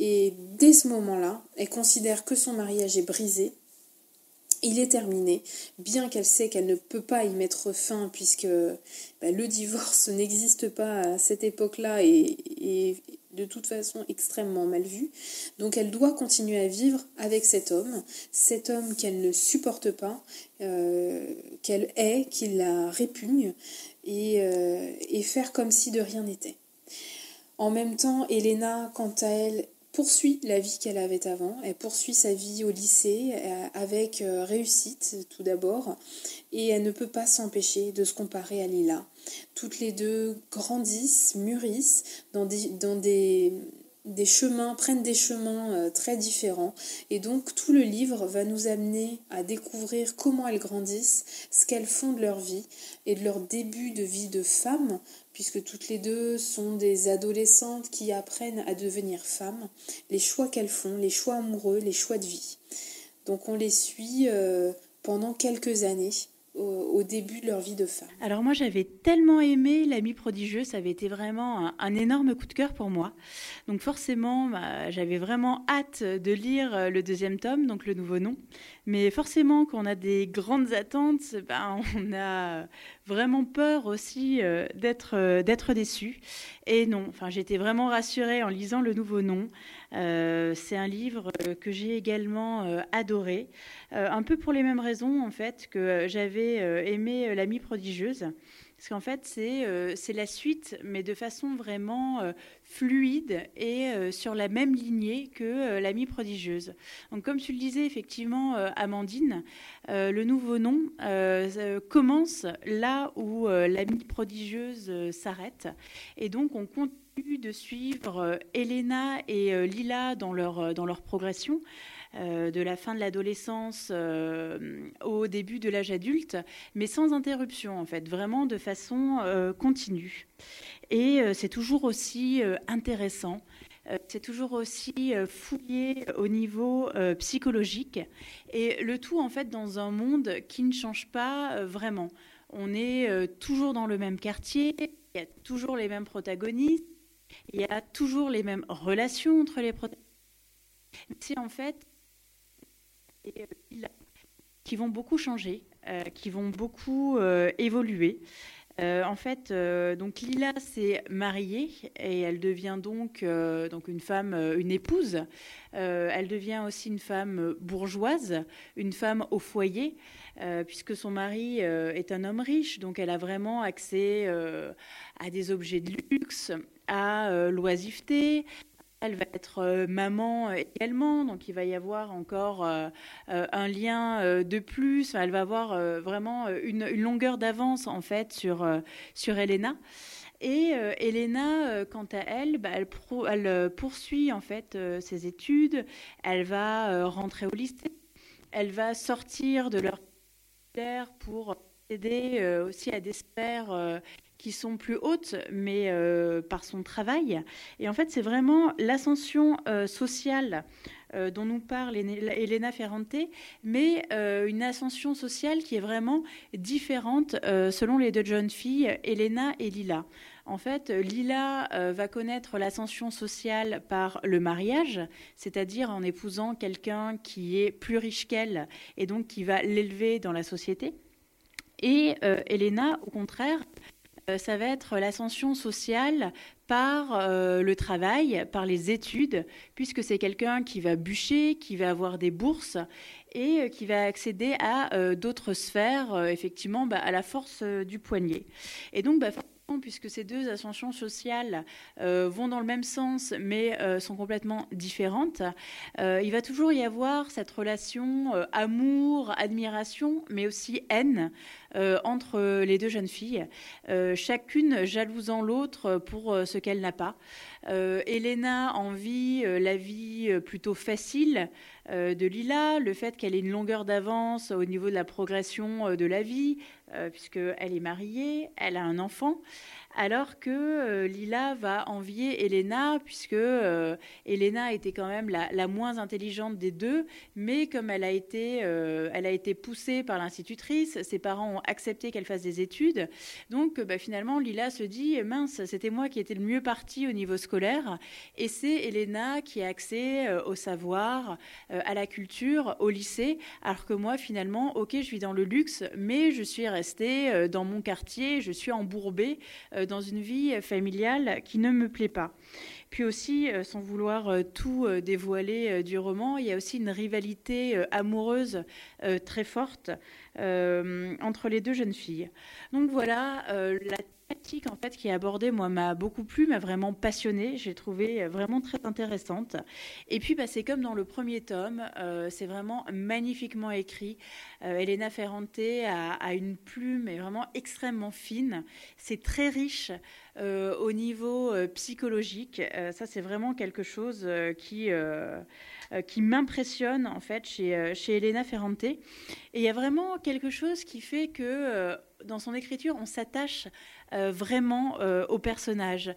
Et dès ce moment-là, elle considère que son mariage est brisé il est terminé, bien qu'elle sait qu'elle ne peut pas y mettre fin puisque bah, le divorce n'existe pas à cette époque-là et de toute façon extrêmement mal vu. Donc elle doit continuer à vivre avec cet homme, cet homme qu'elle ne supporte pas, euh, qu'elle hait, qui la répugne, et, euh, et faire comme si de rien n'était. En même temps, Elena, quant à elle, poursuit la vie qu'elle avait avant. Elle poursuit sa vie au lycée euh, avec euh, réussite tout d'abord et elle ne peut pas s'empêcher de se comparer à Lila. Toutes les deux grandissent, mûrissent dans des, dans des, des chemins, prennent des chemins euh, très différents et donc tout le livre va nous amener à découvrir comment elles grandissent, ce qu'elles font de leur vie et de leur début de vie de femme puisque toutes les deux sont des adolescentes qui apprennent à devenir femmes, les choix qu'elles font, les choix amoureux, les choix de vie. Donc on les suit euh, pendant quelques années au, début de leur vie de femme. Alors moi j'avais tellement aimé L'ami prodigieux, ça avait été vraiment un, énorme coup de cœur pour moi. Donc forcément bah, j'avais vraiment hâte de lire le deuxième tome, donc le nouveau nom. Mais forcément quand on a des grandes attentes, bah, on a vraiment peur aussi euh, d'être euh, d'être déçu. Et non, enfin j'étais vraiment rassurée en lisant le nouveau nom. Euh, c'est un livre que j'ai également euh, adoré, euh, un peu pour les mêmes raisons en fait que j'avais aimé l'amie prodigieuse. Parce qu'en fait, c'est euh, la suite, mais de façon vraiment fluide et sur la même lignée que l'amie prodigieuse. Donc, comme tu le disais, effectivement, Amandine, le nouveau nom commence là où l'amie prodigieuse s'arrête. Et donc, on de suivre euh, Elena et euh, Lila dans leur, dans leur progression. de la fin de l'adolescence au début de l'âge adulte, mais sans interruption en fait, vraiment de façon continue. Et c'est toujours aussi intéressant c'est toujours aussi fouillé au niveau psychologique et le tout en fait dans un monde qui ne change pas vraiment. On est toujours dans le même quartier, il y a toujours les mêmes protagonistes, il y a toujours les mêmes relations entre les protagonistes. C'est en fait qui vont beaucoup changer, euh, qui vont beaucoup euh, évoluer. Euh, en fait, donc Lila s'est mariée et elle devient donc, une femme, une épouse. elle devient aussi une femme bourgeoise, une femme au foyer. Euh, puisque son mari euh, est un homme riche, donc elle a vraiment accès euh, à des objets de luxe, à l'oisiveté. Elle va être maman également, donc il va y avoir encore un lien de plus. elle va avoir vraiment une, longueur d'avance en fait sur sur Elena. Et Elena, quant à elle, bah, elle, poursuit en fait ses études. Elle va rentrer au lycée. Elle va sortir de leur pour aider euh, aussi à des sphères euh, qui sont plus hautes, mais euh, par son travail. Et en fait, c'est vraiment l'ascension sociale dont nous parle Elena Ferrante, mais une ascension sociale qui est vraiment différente selon les deux jeunes filles, Elena et Lila. En fait, Lila va connaître l'ascension sociale par le mariage, c'est-à-dire en épousant quelqu'un qui est plus riche qu'elle et donc qui va l'élever dans la société. Et euh, Elena, au contraire, euh, ça va être l'ascension sociale par euh, le travail, par les études, puisque c'est quelqu'un qui va bûcher, qui va avoir des bourses et qui va accéder à d'autres sphères, effectivement, bah, à la force du poignet. Et donc, bah, puisque ces deux ascensions sociales euh, vont dans le même sens mais euh, sont complètement différentes, euh, il va toujours y avoir cette relation amour, admiration, mais aussi haine entre les deux jeunes filles, chacune jalousant l'autre pour ce qu'elle n'a pas. Elena envie la vie plutôt facile de Lila, le fait qu'elle ait une longueur d'avance au niveau de la progression de la vie, puisqu'elle est mariée, elle a un enfant alors que euh, Lila va envier Elena, puisque euh, Elena était quand même la, moins intelligente des deux, mais comme elle a été, euh, elle a été poussée par l'institutrice, ses parents ont accepté qu'elle fasse des études, donc bah, finalement Lila se dit mince, c'était moi qui étais le mieux parti au niveau scolaire, et c'est Elena qui a accès au savoir, à la culture, au lycée, alors que moi finalement, ok, je vis dans le luxe, mais je suis restée dans mon quartier, je suis embourbée dans une vie familiale qui ne me plaît pas. Puis aussi, euh, sans vouloir euh, tout euh, dévoiler du roman, il y a aussi une rivalité amoureuse très forte entre les deux jeunes filles. Donc voilà, la thématique en fait qui est abordée, moi, m'a beaucoup plu, m'a vraiment passionnée. J'ai trouvé vraiment très intéressante. Et puis, bah, c'est comme dans le premier tome, c'est vraiment magnifiquement écrit. Elena Ferrante a, a, une plume est vraiment extrêmement fine. C'est très riche. Euh, au niveau euh, psychologique. Euh, ça, c'est vraiment quelque chose qui, qui m'impressionne en fait chez, chez Elena Ferrante. Et il y a vraiment quelque chose qui fait que dans son écriture, on s'attache vraiment au personnage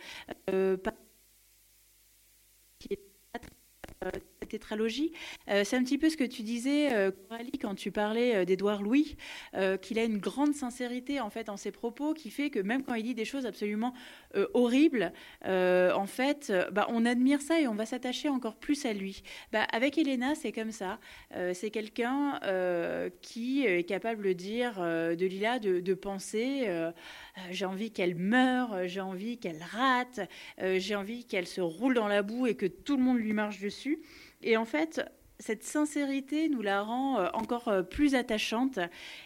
Euh, c'est un petit peu ce que tu disais, euh, Coralie, quand tu parlais euh, d'Édouard Louis, qu'il a une grande sincérité en fait en ses propos, qui fait que même quand il dit des choses absolument horribles, en fait, bah, on admire ça et on va s'attacher encore plus à lui. Bah, avec Elena, c'est comme ça. c'est quelqu'un qui est capable de dire de Lila de, de penser j'ai envie qu'elle meure, j'ai envie qu'elle rate, j'ai envie qu'elle se roule dans la boue et que tout le monde lui marche dessus. Et en fait, cette sincérité nous la rend euh, encore euh, plus attachante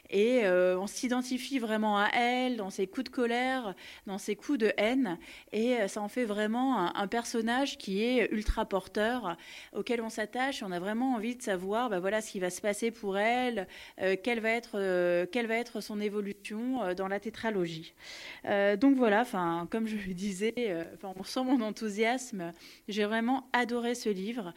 et euh, on s'identifie vraiment à elle dans ses coups de colère, dans ses coups de haine et ça en fait vraiment un, personnage qui est ultra porteur auquel on s'attache on a vraiment envie de savoir bah, voilà ce qui va se passer pour elle, quelle, va être, quelle va être son évolution dans la tétralogie. donc voilà, enfin comme je le disais, on sent mon enthousiasme, j'ai vraiment adoré ce livre.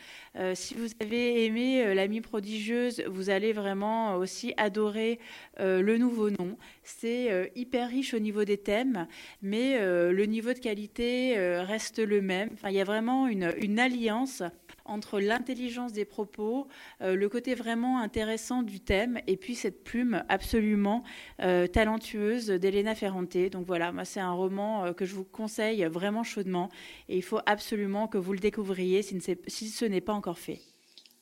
si vous avez aimé euh, L'amie prodigieuse, vous allez vraiment aussi adorer Le nouveau nom. C'est hyper riche au niveau des thèmes, mais le niveau de qualité reste le même. Enfin, il y a vraiment une, une alliance entre l'intelligence des propos, euh, le côté vraiment intéressant du thème, et puis cette plume absolument euh, talentueuse d'Elena Ferrante. Donc voilà, moi c'est un roman euh, que je vous conseille vraiment chaudement, et il faut absolument que vous le découvriez si ce n'est pas encore fait.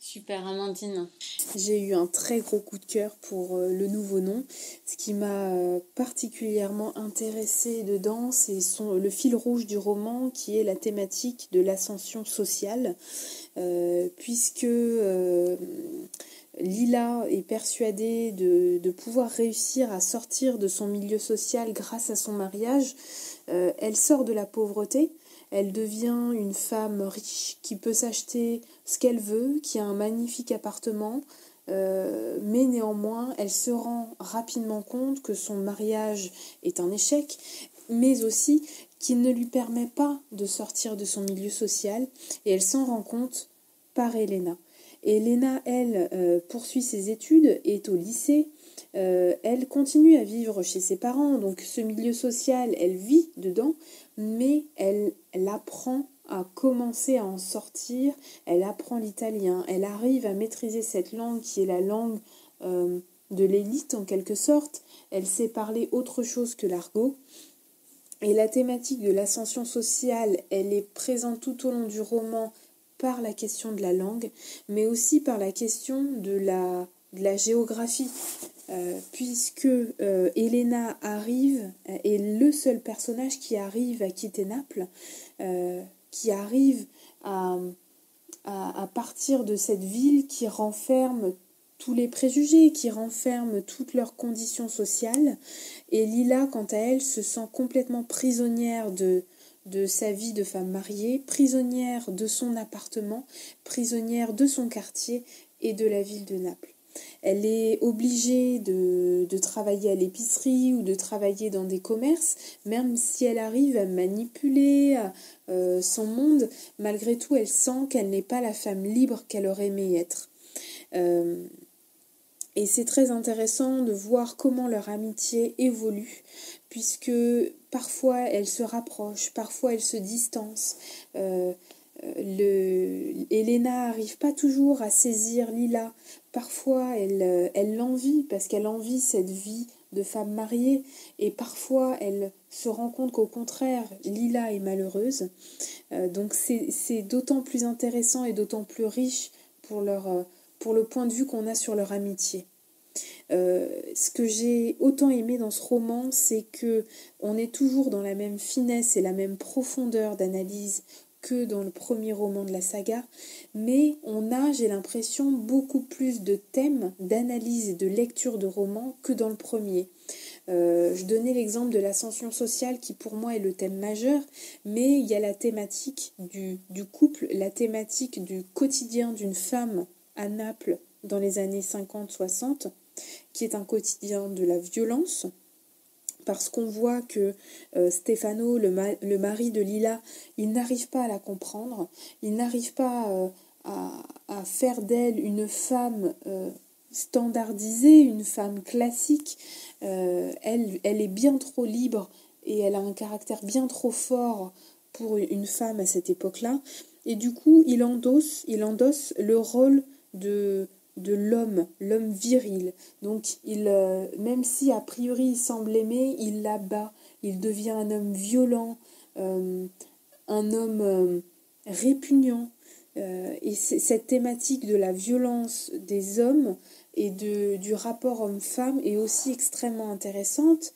Super, Amandine. J'ai eu un très gros coup de cœur pour euh, le nouveau nom. Ce qui m'a euh, particulièrement intéressé dedans, c'est le fil rouge du roman qui est la thématique de l'ascension sociale, euh, puisque Lila est persuadée de, pouvoir réussir à sortir de son milieu social grâce à son mariage. elle sort de la pauvreté elle devient une femme riche qui peut s'acheter ce qu'elle veut, qui a un magnifique appartement, euh, mais néanmoins, elle se rend rapidement compte que son mariage est un échec, mais aussi qu'il ne lui permet pas de sortir de son milieu social, et elle s'en rend compte par Elena. Elena, elle, euh, poursuit ses études, est au lycée, euh, elle continue à vivre chez ses parents, donc ce milieu social, elle vit dedans, mais elle, apprend à commencer à en sortir, elle apprend l'italien, elle arrive à maîtriser cette langue qui est la langue euh, de l'élite en quelque sorte, elle sait parler autre chose que l'argot. Et la thématique de l'ascension sociale, elle est présente tout au long du roman par la question de la langue, mais aussi par la question de la, de la géographie. Euh, puisque euh, Elena arrive, euh, est le seul personnage qui arrive à quitter Naples, qui arrive à, partir de cette ville qui renferme tous les préjugés, qui renferme toutes leurs conditions sociales. Et Lila, quant à elle, se sent complètement prisonnière de sa vie de femme mariée, prisonnière de son appartement, prisonnière de son quartier et de la ville de Naples. Elle est obligée de, travailler à l'épicerie ou de travailler dans des commerces, même si elle arrive à manipuler euh, son monde, malgré tout, elle sent qu'elle n'est pas la femme libre qu'elle aurait aimé être. Euh, et c'est très intéressant de voir comment leur amitié évolue, puisque parfois elle se rapproche, parfois elle se distance. Euh, le, Elena n'arrive pas toujours à saisir Lila. Parfois, elle, euh, elle l'envie parce qu'elle envie cette vie de femme mariée et parfois elle se rend compte qu'au contraire, Lila est malheureuse. Euh, donc c'est d'autant plus intéressant et d'autant plus riche pour, leur, euh, pour le point de vue qu'on a sur leur amitié. ce que j'ai autant aimé dans ce roman, c'est que on est toujours dans la même finesse et la même profondeur d'analyse dans le premier roman de la saga, mais on a, j'ai l'impression, beaucoup plus de thèmes, d'analyse et de lecture de romans que dans le premier. Euh, je donnais l'exemple de l'ascension sociale qui pour moi est le thème majeur, mais il y a la thématique du, du couple, la thématique du quotidien d'une femme à Naples dans les années 50-60, qui est un quotidien de la violence, parce qu'on voit que euh, Stefano, le, mari de Lila, il n'arrive pas à la comprendre, il n'arrive pas euh, à, faire d'elle une femme euh, standardisée, une femme classique. elle, elle est bien trop libre et elle a un caractère bien trop fort pour une femme à cette époque-là. Et du coup, il endosse, il endosse le rôle de, de l'homme, l'homme viril. Donc, il, euh, même si a priori il semble aimer, il l'abat. Il devient un homme violent, euh, un homme euh, répugnant. et cette thématique de la violence des hommes et de, du rapport homme-femme est aussi extrêmement intéressante.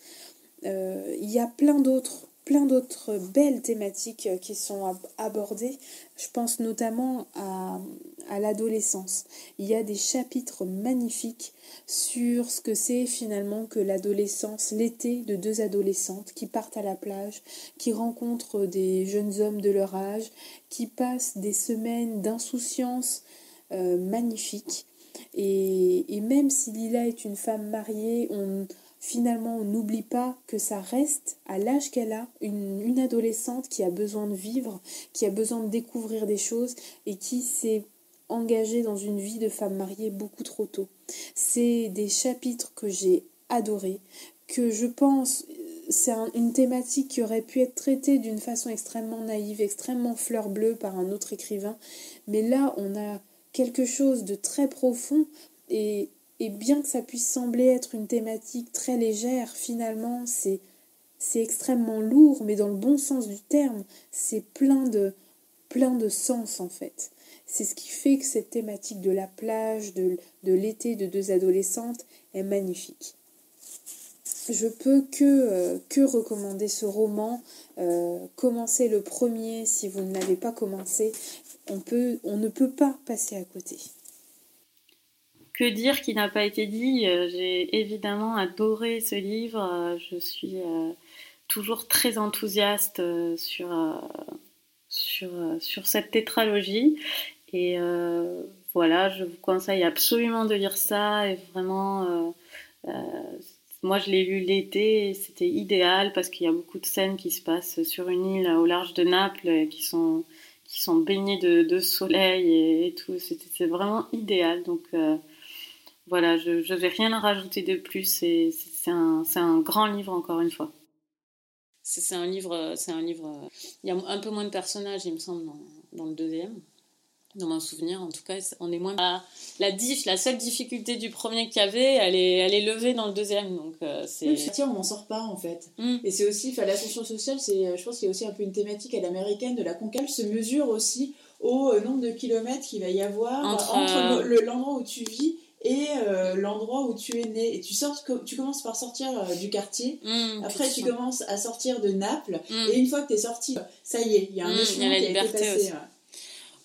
il y a plein d'autres plein d'autres belles thématiques qui sont abordées. Je pense notamment à, à l'adolescence. Il y a des chapitres magnifiques sur ce que c'est finalement que l'adolescence, l'été de deux adolescentes qui partent à la plage, qui rencontrent des jeunes hommes de leur âge, qui passent des semaines d'insouciance euh, magnifiques. Et, et, même si Lila est une femme mariée, on, finalement on n'oublie pas que ça reste à l'âge qu'elle a une, une, adolescente qui a besoin de vivre, qui a besoin de découvrir des choses et qui s'est engagée dans une vie de femme mariée beaucoup trop tôt. C'est des chapitres que j'ai adorés, que je pense c'est une thématique qui aurait pu être traitée d'une façon extrêmement naïve, extrêmement fleur bleue par un autre écrivain, mais là on a quelque chose de très profond et, et bien que ça puisse sembler être une thématique très légère, finalement c'est extrêmement lourd, mais dans le bon sens du terme, c'est plein de sens en fait. C'est ce qui fait que cette thématique de la plage, de, l'été de deux adolescentes est magnifique je peux que, euh, que recommander ce roman. Euh, commencez le premier si vous ne l'avez pas commencé. On, on ne peut pas passer à côté. Que dire qui n'a pas été dit euh, J'ai évidemment adoré ce livre. Je suis toujours très enthousiaste sur, sur, sur cette tétralogie. Et voilà, je vous conseille absolument de lire ça et vraiment moi, je l'ai lu l'été, c'était idéal parce qu'il y a beaucoup de scènes qui se passent sur une île au large de Naples qui sont, qui sont baignées de, soleil et, tout. C'est vraiment idéal. Donc euh, voilà, je ne vais rien rajouter de plus. C'est un, un grand livre, encore une fois. C'est un livre, c'est un livre. Il y a un peu moins de personnages, il me semble, dans, dans le deuxième dans mon souvenir, en tout cas, on est moins. La, la diff, la seule difficulté du premier qu'il y avait, elle est, elle est levée dans le deuxième. Donc, euh, c'est. tiens, on n'en sort pas, en fait. Hmm. Et c'est aussi, l'ascension sociale, c'est, euh, je pense qu'il y a aussi un peu une thématique à l'américaine de la concale se mesure aussi au euh, nombre de kilomètres qu'il va y avoir entre, l'endroit où tu vis et l'endroit où tu es né. Et tu, sors, tu commences par sortir du quartier, hmm, après tu commences à sortir de Naples, hmm. et une fois que tu es sorti, ça y est, il y a un échelon qui a été passé.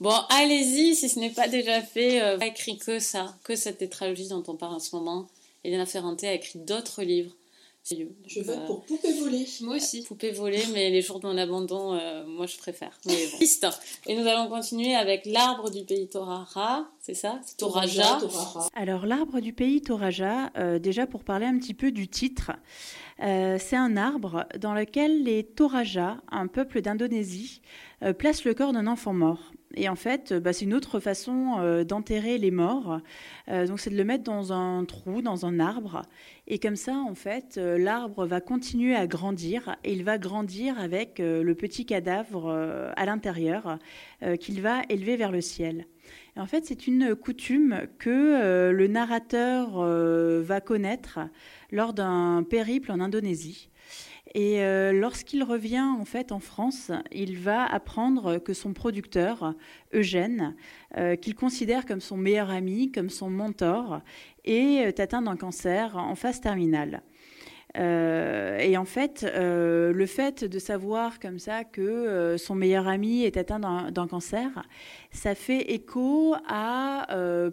Bon, allez-y, si ce n'est pas déjà fait, euh, pas écrit que ça, que cette tétralogie dont on parle en ce moment. Elena Ferrante a écrit d'autres livres. Je vote pour Poupée volée. Moi aussi. Poupée volée, mais les jours de mon abandon, euh, moi je préfère. Mais bon. Et nous allons continuer avec l'arbre du pays Torara, c'est ça? Toraja. Alors l'arbre du pays Toraja, euh, déjà pour parler un petit peu du titre, c'est un arbre dans lequel les Toraja, un peuple d'Indonésie, placent le corps d'un enfant mort. Et en fait, bah, c'est une autre façon euh, d'enterrer les morts. Euh, donc, c'est de le mettre dans un trou, dans un arbre. Et comme ça, en fait, euh, l'arbre va continuer à grandir et il va grandir avec le petit cadavre à l'intérieur qu'il va élever vers le ciel. Et en fait, c'est une coutume que le narrateur va connaître lors d'un périple en Indonésie. Et euh, lorsqu'il revient en fait en France, il va apprendre que son producteur, Eugène, euh, qu'il considère comme son meilleur ami, comme son mentor, est atteint d'un cancer en phase terminale. Euh, et en fait, le fait de savoir comme ça que son meilleur ami est atteint d'un cancer, ça fait écho à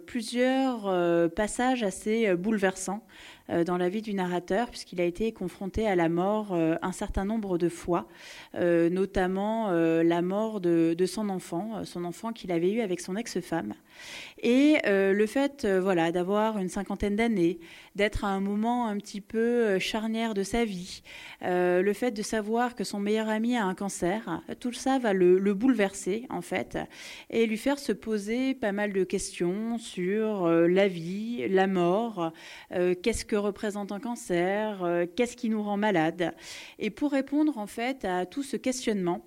plusieurs passages assez bouleversants euh, dans la vie du narrateur, puisqu'il a été confronté à la mort euh, un certain nombre de fois, euh, notamment la mort de, son enfant, son enfant qu'il avait eu avec son ex-femme. Et le fait voilà, d'avoir une cinquantaine d'années, d'être à un moment un petit peu charnière de sa vie, le fait de savoir que son meilleur ami a un cancer, tout ça va le, le bouleverser en fait et lui faire se poser pas mal de questions sur la vie, la mort, qu'est-ce que représente un cancer, euh, qu'est-ce qui nous rend malade. Et pour répondre en fait à tout ce questionnement,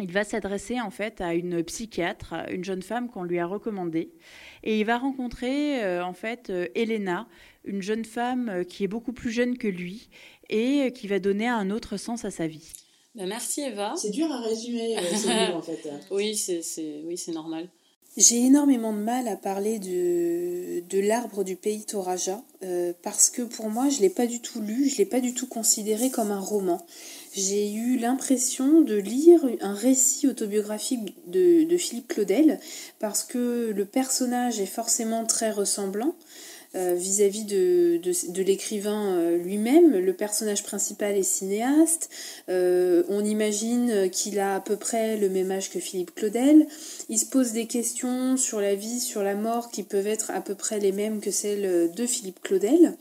il va s'adresser en fait à une psychiatre, une jeune femme qu'on lui a recommandée, et il va rencontrer euh, en fait euh, Elena, une jeune femme qui est beaucoup plus jeune que lui et qui va donner un autre sens à sa vie. Ben, merci Eva. C'est dur à résumer ce en fait. oui, c'est oui, c'est normal. J'ai énormément de mal à parler de, de l'arbre du pays Toraja euh, parce que pour moi, je ne l'ai pas du tout lu, je ne l'ai pas du tout considéré comme un roman. J'ai eu l'impression de lire un récit autobiographique de, Philippe Claudel parce que le personnage est forcément très ressemblant. Euh, vis-à-vis de, de, l'écrivain euh, lui-même. Le personnage principal est cinéaste. Euh, on imagine qu'il a à peu près le même âge que Philippe Claudel. Il se pose des questions sur la vie, sur la mort qui peuvent être à peu près les mêmes que celles de Philippe Claudel.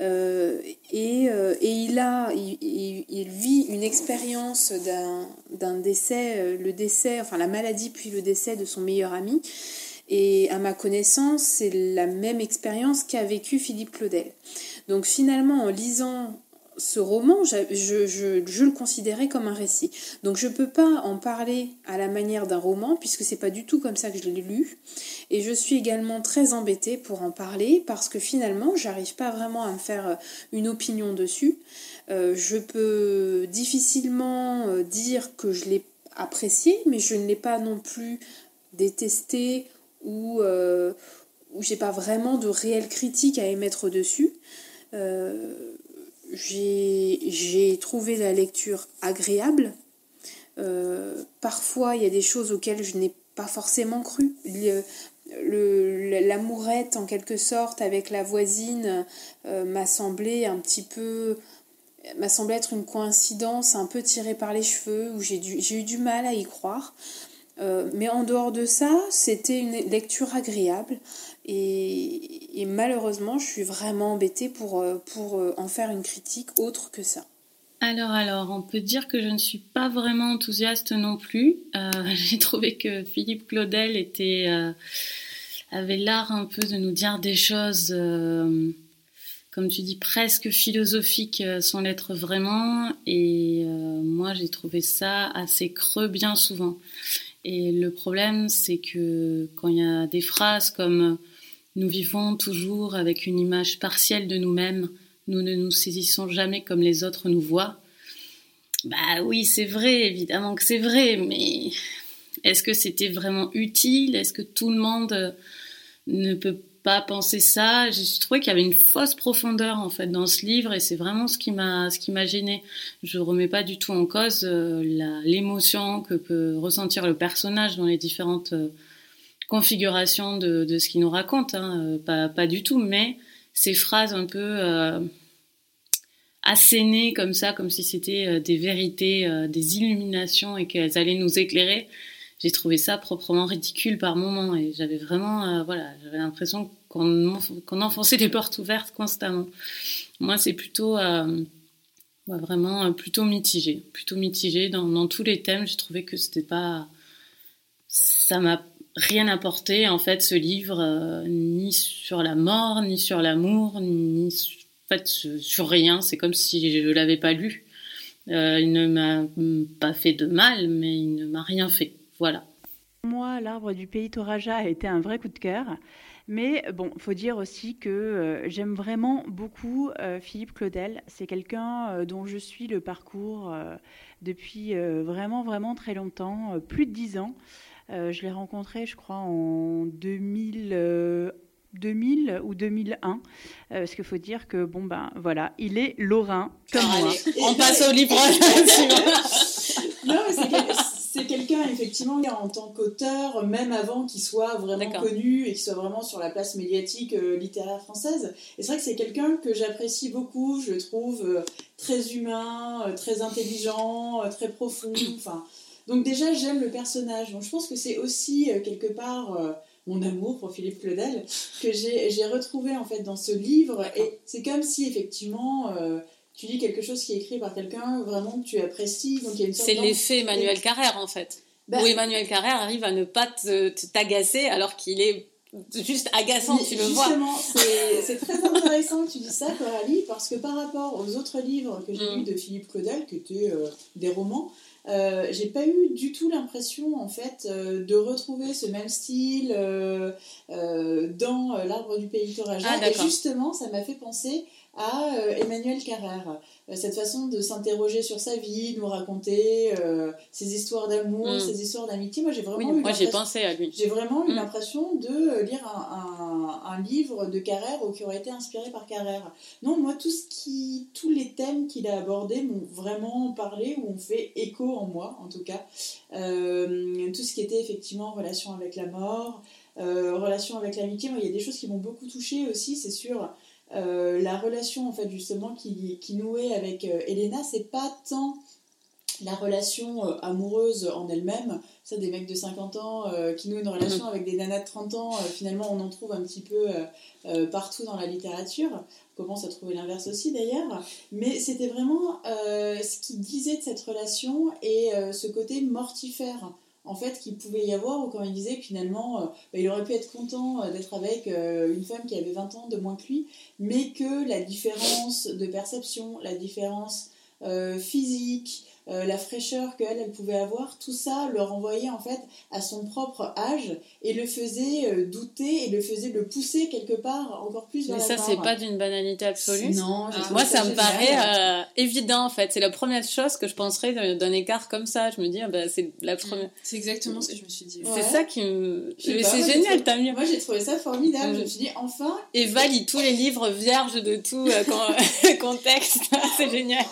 Et, et, il a, il, il vit une expérience d'un décès, le décès, enfin la maladie puis le décès de son meilleur ami. Et à ma connaissance, c'est la même expérience qu'a vécu Philippe Claudel. Donc finalement, en lisant ce roman, je, je, le considérais comme un récit. Donc je ne peux pas en parler à la manière d'un roman, puisque c'est pas du tout comme ça que je l'ai lu. Et je suis également très embêtée pour en parler, parce que finalement, j'arrive pas vraiment à me faire une opinion dessus. Euh, je peux difficilement euh, dire que je l'ai apprécié, mais je ne l'ai pas non plus détesté ou, euh, ou j'ai pas vraiment de réelle critique à émettre dessus. Euh, j'ai trouvé la lecture agréable. Euh, parfois, il y a des choses auxquelles je n'ai pas forcément cru. L'amourette, en quelque sorte, avec la voisine, euh, m'a semblé un petit peu m'a semblé être une coïncidence un peu tirée par les cheveux, où j'ai eu du mal à y croire. Euh, mais en dehors de ça, c'était une lecture agréable. Et, malheureusement, je suis vraiment embêtée pour, euh, pour euh, en faire une critique autre que ça. Alors, alors, on peut dire que je ne suis pas vraiment enthousiaste non plus. J'ai trouvé que Philippe Claudel avait l'art un peu de nous dire des choses, comme tu dis, presque philosophiques sans l'être vraiment. Et moi, j'ai trouvé ça assez creux bien souvent. Et le problème, c'est que quand il y a des phrases comme nous vivons toujours avec une image partielle de nous-mêmes, nous ne nous saisissons jamais comme les autres nous voient. Bah oui, c'est vrai, évidemment que c'est vrai, mais est-ce que c'était vraiment utile? Est-ce que tout le monde ne peut pas penser ça? J'ai trouvé qu'il y avait une fausse profondeur en fait dans ce livre et c'est vraiment ce qui m'a ce qui m'a gêné. Je remets pas du tout en cause euh, l'émotion que peut ressentir le personnage dans les différentes euh, configurations de, de, ce qu'il nous raconte, hein, euh, pas pas du tout. Mais ces phrases un peu assénées comme ça, comme si c'était des vérités, des illuminations et qu'elles allaient nous éclairer j'ai trouvé ça proprement ridicule par moments et j'avais vraiment, euh, voilà, j'avais l'impression qu'on qu'on enfonçait des portes ouvertes constamment. Moi, c'est plutôt euh, vraiment euh, plutôt mitigé, plutôt mitigé dans, dans tous les thèmes. J'ai trouvé que c'était pas, ça m'a rien apporté en fait ce livre, ni sur la mort, ni sur l'amour, ni en fait sur rien. C'est comme si je l'avais pas lu. il ne m'a pas fait de mal, mais il ne m'a rien fait. Voilà. Moi, l'arbre du pays Toraja a été un vrai coup de cœur. Mais bon, faut dire aussi que euh, j'aime vraiment beaucoup euh, Philippe Claudel. C'est quelqu'un euh, dont je suis le parcours depuis vraiment, vraiment très longtemps, plus de dix ans. Je l'ai rencontré, je crois, en 2000. 2000 ou 2001, parce qu'il faut dire que bon ben voilà, il est lorrain comme moi. on passe au livre. non, mais c'est quelqu'un, effectivement, en tant qu'auteur, même avant qu'il soit vraiment connu et qu'il soit vraiment sur la place médiatique euh, littéraire française. Et c'est vrai que c'est quelqu'un que j'apprécie beaucoup, je le trouve euh, très humain, euh, très intelligent, très profond. Enfin, donc déjà, j'aime le personnage. Donc je pense que c'est aussi, quelque part mon amour pour Philippe Claudel que j'ai retrouvé en fait dans ce livre et c'est comme si effectivement tu lis quelque chose qui est écrit par quelqu'un vraiment que tu apprécies. Donc il C'est l'effet Emmanuel Carrère en fait. Bah, où Emmanuel Carrère arrive à ne pas t'agacer alors qu'il est juste agaçant, tu le vois. Justement, c'est très intéressant que tu dis ça, Coralie, parce que par rapport aux autres livres que j'ai mm. lus de Philippe Claudel, qui étaient euh, des romans, euh, j'ai pas eu du tout l'impression en fait euh, de retrouver ce même style dans l'arbre du pays Toraja. Ah, et justement, ça m'a fait penser à euh, Emmanuel Carrère. Euh, cette façon de s'interroger sur sa vie, de nous raconter euh, ses histoires d'amour, mm. ses histoires d'amitié. Moi, j'ai vraiment eu moi, j'ai pensé à lui. J'ai vraiment eu mm. l'impression de lire un, un, livre de Carrère ou qui aurait été inspiré par Carrère. Non, moi, tout ce qui, tous les thèmes qu'il a abordés m'ont vraiment parlé ou ont fait écho en moi, en tout cas. tout ce qui était effectivement en relation avec la mort, relation avec l'amitié. il y a des choses qui m'ont beaucoup touché aussi, c'est sûr. Euh, la relation en fait justement qui, qui nouait avec euh, Elena, c'est pas tant la relation euh, amoureuse en elle-même, ça des mecs de 50 ans qui nouent une relation avec des nanas de 30 ans, finalement on en trouve un petit peu partout dans la littérature, on commence à trouver l'inverse aussi d'ailleurs, mais c'était vraiment ce qu'il disait de cette relation et ce côté mortifère en fait qu'il pouvait y avoir, ou quand il disait que finalement, euh, bah, il aurait pu être content euh, d'être avec euh, une femme qui avait 20 ans de moins que lui, mais que la différence de perception, la différence physique, euh, la fraîcheur qu'elle, elle pouvait avoir, tout ça le renvoyait en fait à son propre âge et le faisait euh, douter et le faisait le pousser quelque part encore plus vers Mais ça, c'est pas d'une banalité absolue. Non, moi, ça, me paraît euh, évident en fait. C'est la première chose que je penserais d'un écart comme ça. Je me dis, ah, bah, c'est la première. C'est exactement ce que je me suis dit. C'est ça qui me. C'est génial, t'as mieux. Moi, j'ai trouvé ça formidable. Je me suis dit, enfin. Eva lit tous les livres vierges de tout contexte. c'est génial.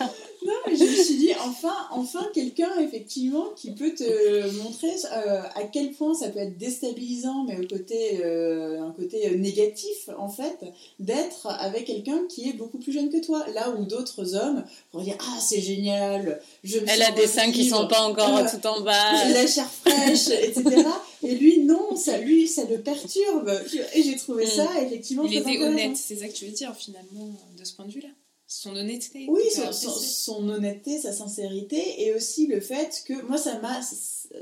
Non, mais je me suis dit, enfin, enfin quelqu'un, effectivement, qui peut te montrer euh, à quel point ça peut être déstabilisant, mais au côté, euh, un côté négatif, en fait, d'être avec quelqu'un qui est beaucoup plus jeune que toi. Là où d'autres hommes vont dire, ah, c'est génial, je Elle a des seins qui sont pas encore euh, tout en bas. La chair fraîche, etc. Et lui, non, ça, lui, ça le perturbe. Et j'ai trouvé mm. ça, effectivement, Il était honnête, c'est ça que tu veux dire, finalement, de ce point de vue-là son honnêteté. Oui, son, honnêteté, sa sincérité, et aussi le fait que moi, ça m'a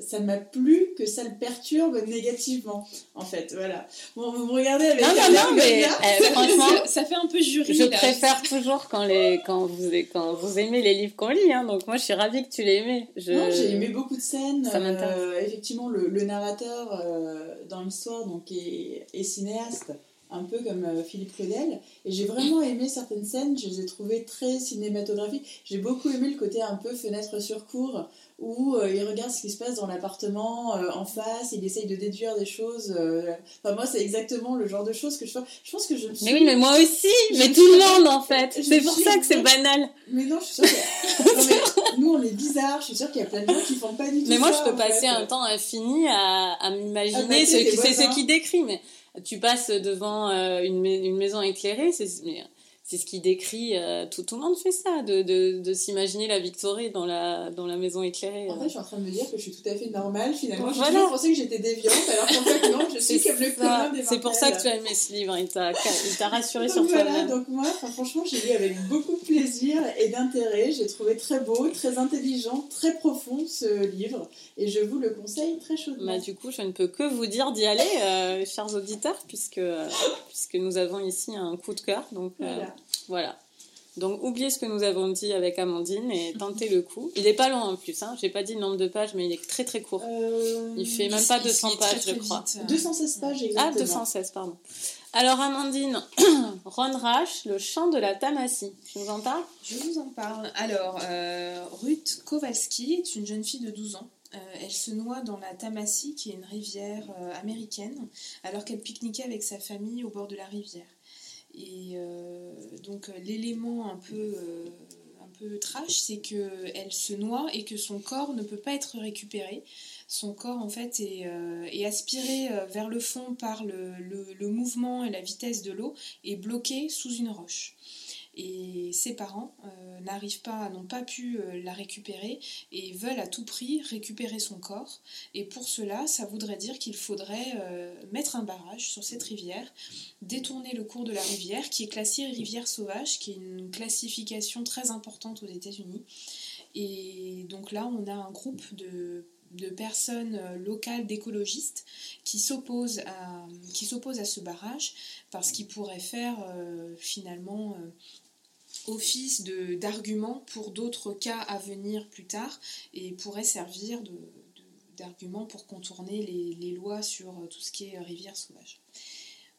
ça m'a plu que ça le perturbe négativement, en fait. Voilà. Bon, vous me regardez avec non, non, non, mais eh, franchement, ça, fait un peu jury. Je préfère toujours quand, les, quand, vous, quand vous aimez les livres qu'on lit. Hein, donc moi, je suis ravie que tu l'aies aimé. Je... Non, j'ai aimé beaucoup de scènes. Ça euh, effectivement, le, le narrateur euh, dans l'histoire donc est, est cinéaste un peu comme euh, Philippe Claudel. Et j'ai vraiment aimé certaines scènes, je les ai trouvées très cinématographiques. J'ai beaucoup aimé le côté un peu fenêtre sur cour, où euh, il regarde ce qui se passe dans l'appartement euh, en face, il essaye de déduire des choses. Enfin, moi, c'est exactement le genre de choses que je fais. Je pense que je me suis... Mais oui, mais moi aussi Mais tout le monde, en fait C'est pour ça que c'est banal Mais non, je suis sûre que... nous, on est bizarres, je suis sûre qu'il y a plein de gens qui font pas du tout Mais moi, je peux passer un temps infini à, à m'imaginer ce, ce qui décrit, mais tu passes devant euh, une, une, maison éclairée, c'est c'est ce qui décrit euh, tout, tout le monde fait ça de, de, de s'imaginer la Victorie dans la dans la maison éclairée en fait je suis en train de me dire que je suis tout à fait normale finalement. J'ai toujours pensé que j'étais déviante alors qu'en fait non je suis comme le commun des c'est pour ça que tu as aimé ce livre il t'a rassuré sur toi voilà donc moi franchement j'ai lu avec beaucoup de plaisir et d'intérêt. J'ai trouvé très beau très intelligent très profond ce livre. Et je vous le conseille très chaudement. Bah, du coup je ne peux que vous dire d'y aller euh, chers auditeurs puisque puisque nous avons ici un coup de cœur. Donc euh, voilà. Donc oubliez ce que nous avons dit avec Amandine et tentez le coup. Il n'est pas long en plus, hein. j'ai pas dit le nombre de pages, mais il est très très court. Euh, il fait même pas 200 pages, je crois. 216 pages exactement. Ah, 216, pardon. Alors Amandine, Ron Rash, le chant de la Tamassie. Tu nous en parles? Je vous en parle. Alors, euh, Ruth Kowalski est une jeune fille de 12 ans. Euh, elle se noie dans la Tamassie, qui est une rivière américaine, alors qu'elle pique-niquait avec sa famille au bord de la rivière. Et euh, donc l'élément un peu euh, peu trash, c'est qu'elle se noie et que son corps ne peut pas être récupéré. Son corps, en fait, est, euh, aspiré vers le fond par le, mouvement et la vitesse de l'eau et bloqué sous une roche et ses parents euh, n'arrivent pas, n'ont pas pu euh, la récupérer et veulent à tout prix récupérer son corps. Et pour cela, ça voudrait dire qu'il faudrait euh, mettre un barrage sur cette rivière, détourner le cours de la rivière, qui est classée rivière sauvage, qui est une classification très importante aux États-Unis. Et donc là, on a un groupe de de personnes locales d'écologistes qui s'opposent à, à ce barrage parce qu'il pourrait faire finalement office d'argument pour d'autres cas à venir plus tard et pourrait servir d'argument pour contourner les, les, lois sur tout ce qui est rivière sauvage.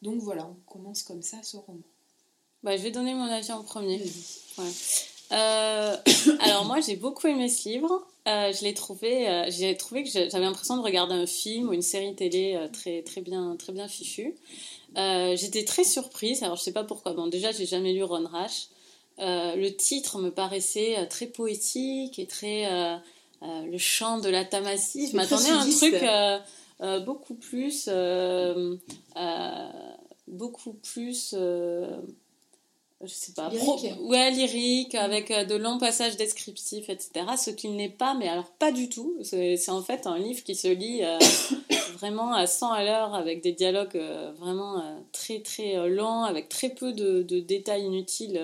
Donc voilà, on commence comme ça ce roman. Bah, je vais donner mon avis en premier. Euh, alors moi j'ai beaucoup aimé ce livre. Euh, je l'ai trouvé, euh, j'ai trouvé que j'avais l'impression de regarder un film ou une série télé très très bien très bien fichu. J'étais très surprise. Alors je sais pas pourquoi. Bon déjà j'ai jamais lu Ron Rash. Euh, le titre me paraissait euh, très poétique et très euh, le chant de la tamassie. Je m'attendais à un truc beaucoup plus, beaucoup plus je sais pas, lyrique. ouais, lyrique, avec de longs passages descriptifs, etc. Ce qu'il n'est pas, mais alors pas du tout. C'est en fait un livre qui se lit vraiment à 100 à l'heure, avec des dialogues vraiment très très lents, avec très peu de, de détails inutiles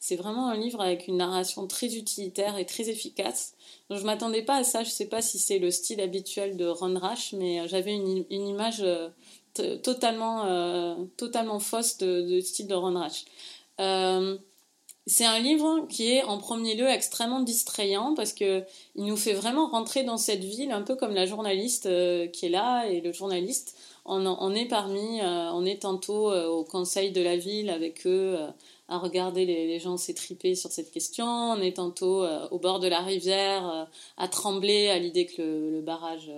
c'est vraiment un livre avec une narration très utilitaire et très efficace. Donc, je m'attendais pas à ça. Je sais pas si c'est le style habituel de Ron Rash, mais j'avais une, image totalement, totalement fausse de, style de Ron Rash. C'est un livre qui est en premier lieu extrêmement distrayant parce que il nous fait vraiment rentrer dans cette ville un peu comme la journaliste euh, qui est là et le journaliste. On, est parmi, euh, on est tantôt euh, au conseil de la ville avec eux à regarder les, gens s'étriper sur cette question. On est tantôt au bord de la rivière à trembler à l'idée que le barrage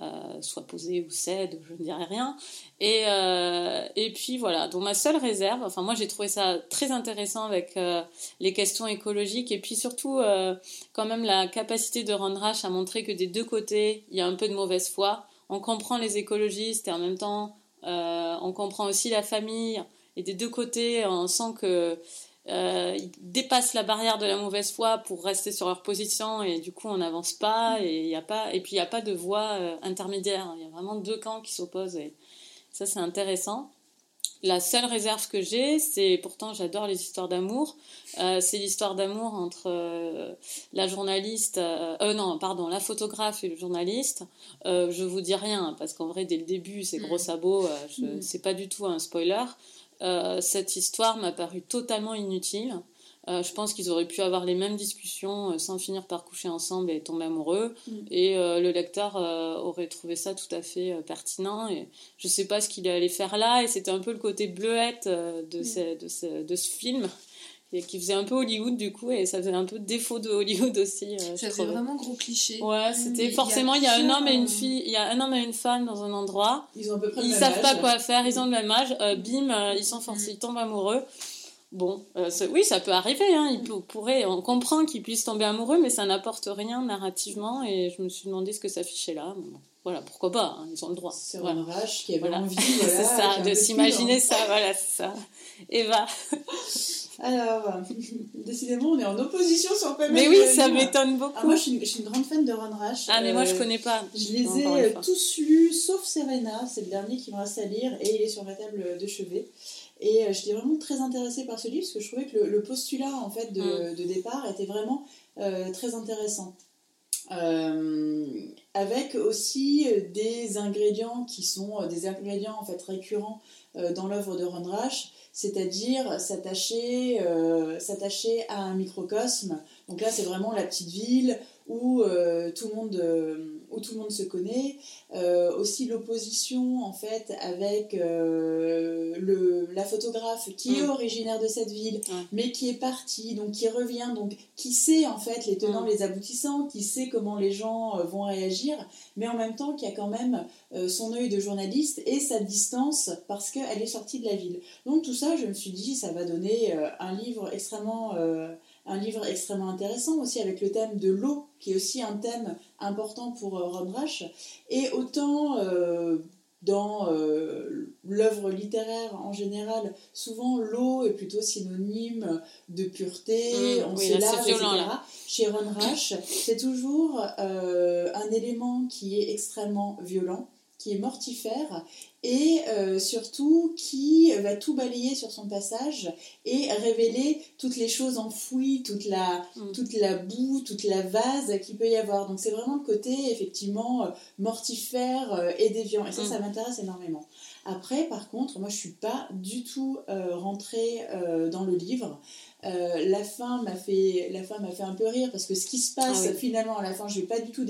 euh, soit posé ou cède, je ne dirais rien. Et, euh, et puis voilà, donc ma seule réserve, enfin moi j'ai trouvé ça très intéressant avec euh, les questions écologiques et puis surtout quand même la capacité de Rondrach à montrer que des deux côtés il y a un peu de mauvaise foi. On comprend les écologistes et en même temps on comprend aussi la famille. Et des deux côtés on sent que euh, ils dépassent la barrière de la mauvaise foi pour rester sur leur position et du coup on n'avance pas et y a pas et puis il n'y a pas de voie euh, intermédiaire. Il y a vraiment deux camps qui s'opposent et ça c'est intéressant la seule réserve que j'ai c'est pourtant j'adore les histoires d'amour euh, c'est l'histoire d'amour entre euh, la journaliste euh, non pardon la photographe et le journaliste je vous dis rien parce qu'en vrai dès le début c'est gros mm. sabots je, mm. c'est pas du tout un spoiler euh, cette histoire m'a paru totalement inutile. Euh, je pense qu'ils auraient pu avoir les mêmes discussions euh, sans finir par coucher ensemble et tomber amoureux. Mm. Et le lecteur aurait trouvé ça tout à fait pertinent. Et je ne sais pas ce qu'il allait faire là. Et c'était un peu le côté bleuette de, mm. ce, de, ce, de, ce, film et qui faisait un peu Hollywood du coup et ça faisait un peu défaut de Hollywood aussi euh, ça faisait vraiment gros cliché ouais c'était forcément il y a, un homme et une fille il y a un homme et une femme dans un endroit ils ont à peu près ils savent pas quoi faire ils ont le même âge euh, bim euh, ils sont forcés ils tombent amoureux bon oui ça peut arriver hein, il pourrait on comprend qu'ils puissent tomber amoureux mais ça n'apporte rien narrativement et je me suis demandé ce que ça fichait là voilà, pourquoi pas, hein, ils ont le droit. C'est voilà. rage qui avait voilà. envie, c'est ça, de s'imaginer ça, voilà, c'est ça. Eva alors, décidément, on est en opposition sur pas Mais oui, ça m'étonne beaucoup. Ah, moi, je suis, une, je suis, une, grande fan de Ron Rash. Ah, mais moi, je euh, connais pas. Je les ai tous lus, sauf Serena. C'est le dernier qui me reste à lire et il est sur ma table de chevet. Et euh, j'étais vraiment très intéressée par ce livre parce que je trouvais que le, postulat en fait de, mm. de, départ était vraiment euh, très intéressant. avec aussi des ingrédients qui sont des ingrédients en fait récurrents dans l'œuvre de Ron Rash c'est-à-dire s'attacher euh, s'attacher à un microcosme. Donc là, c'est vraiment la petite ville où euh, tout le monde euh, où tout le monde se connaît aussi l'opposition en fait avec le la photographe qui est mm. originaire de cette ville mais qui est partie donc qui revient donc qui sait en fait les tenants mm. les aboutissants qui sait comment les gens vont réagir mais en même temps qui a quand même son œil de journaliste et sa distance parce qu'elle est sortie de la ville donc tout ça je me suis dit ça va donner un livre extrêmement un livre extrêmement intéressant aussi avec le thème de l'eau, qui est aussi un thème important pour euh, Ron Rash. Et autant euh, dans euh, l'œuvre littéraire en général, souvent l'eau est plutôt synonyme de pureté, mmh, on se lave, etc. Chez Ron Rash, c'est toujours un élément qui est extrêmement violent qui est mortifère et euh, surtout qui va tout balayer sur son passage et révéler toutes les choses enfouies, toute la, mm. toute la boue, toute la vase qu'il peut y avoir. Donc c'est vraiment le côté effectivement euh, mortifère euh, et déviant. Et ça, ça mm. m'intéresse énormément. Après, par contre, moi je suis pas du tout rentrée dans le livre. la fin m'a fait la fin m'a fait un peu rire parce que ce qui se passe ah finalement à la fin, je vais pas du tout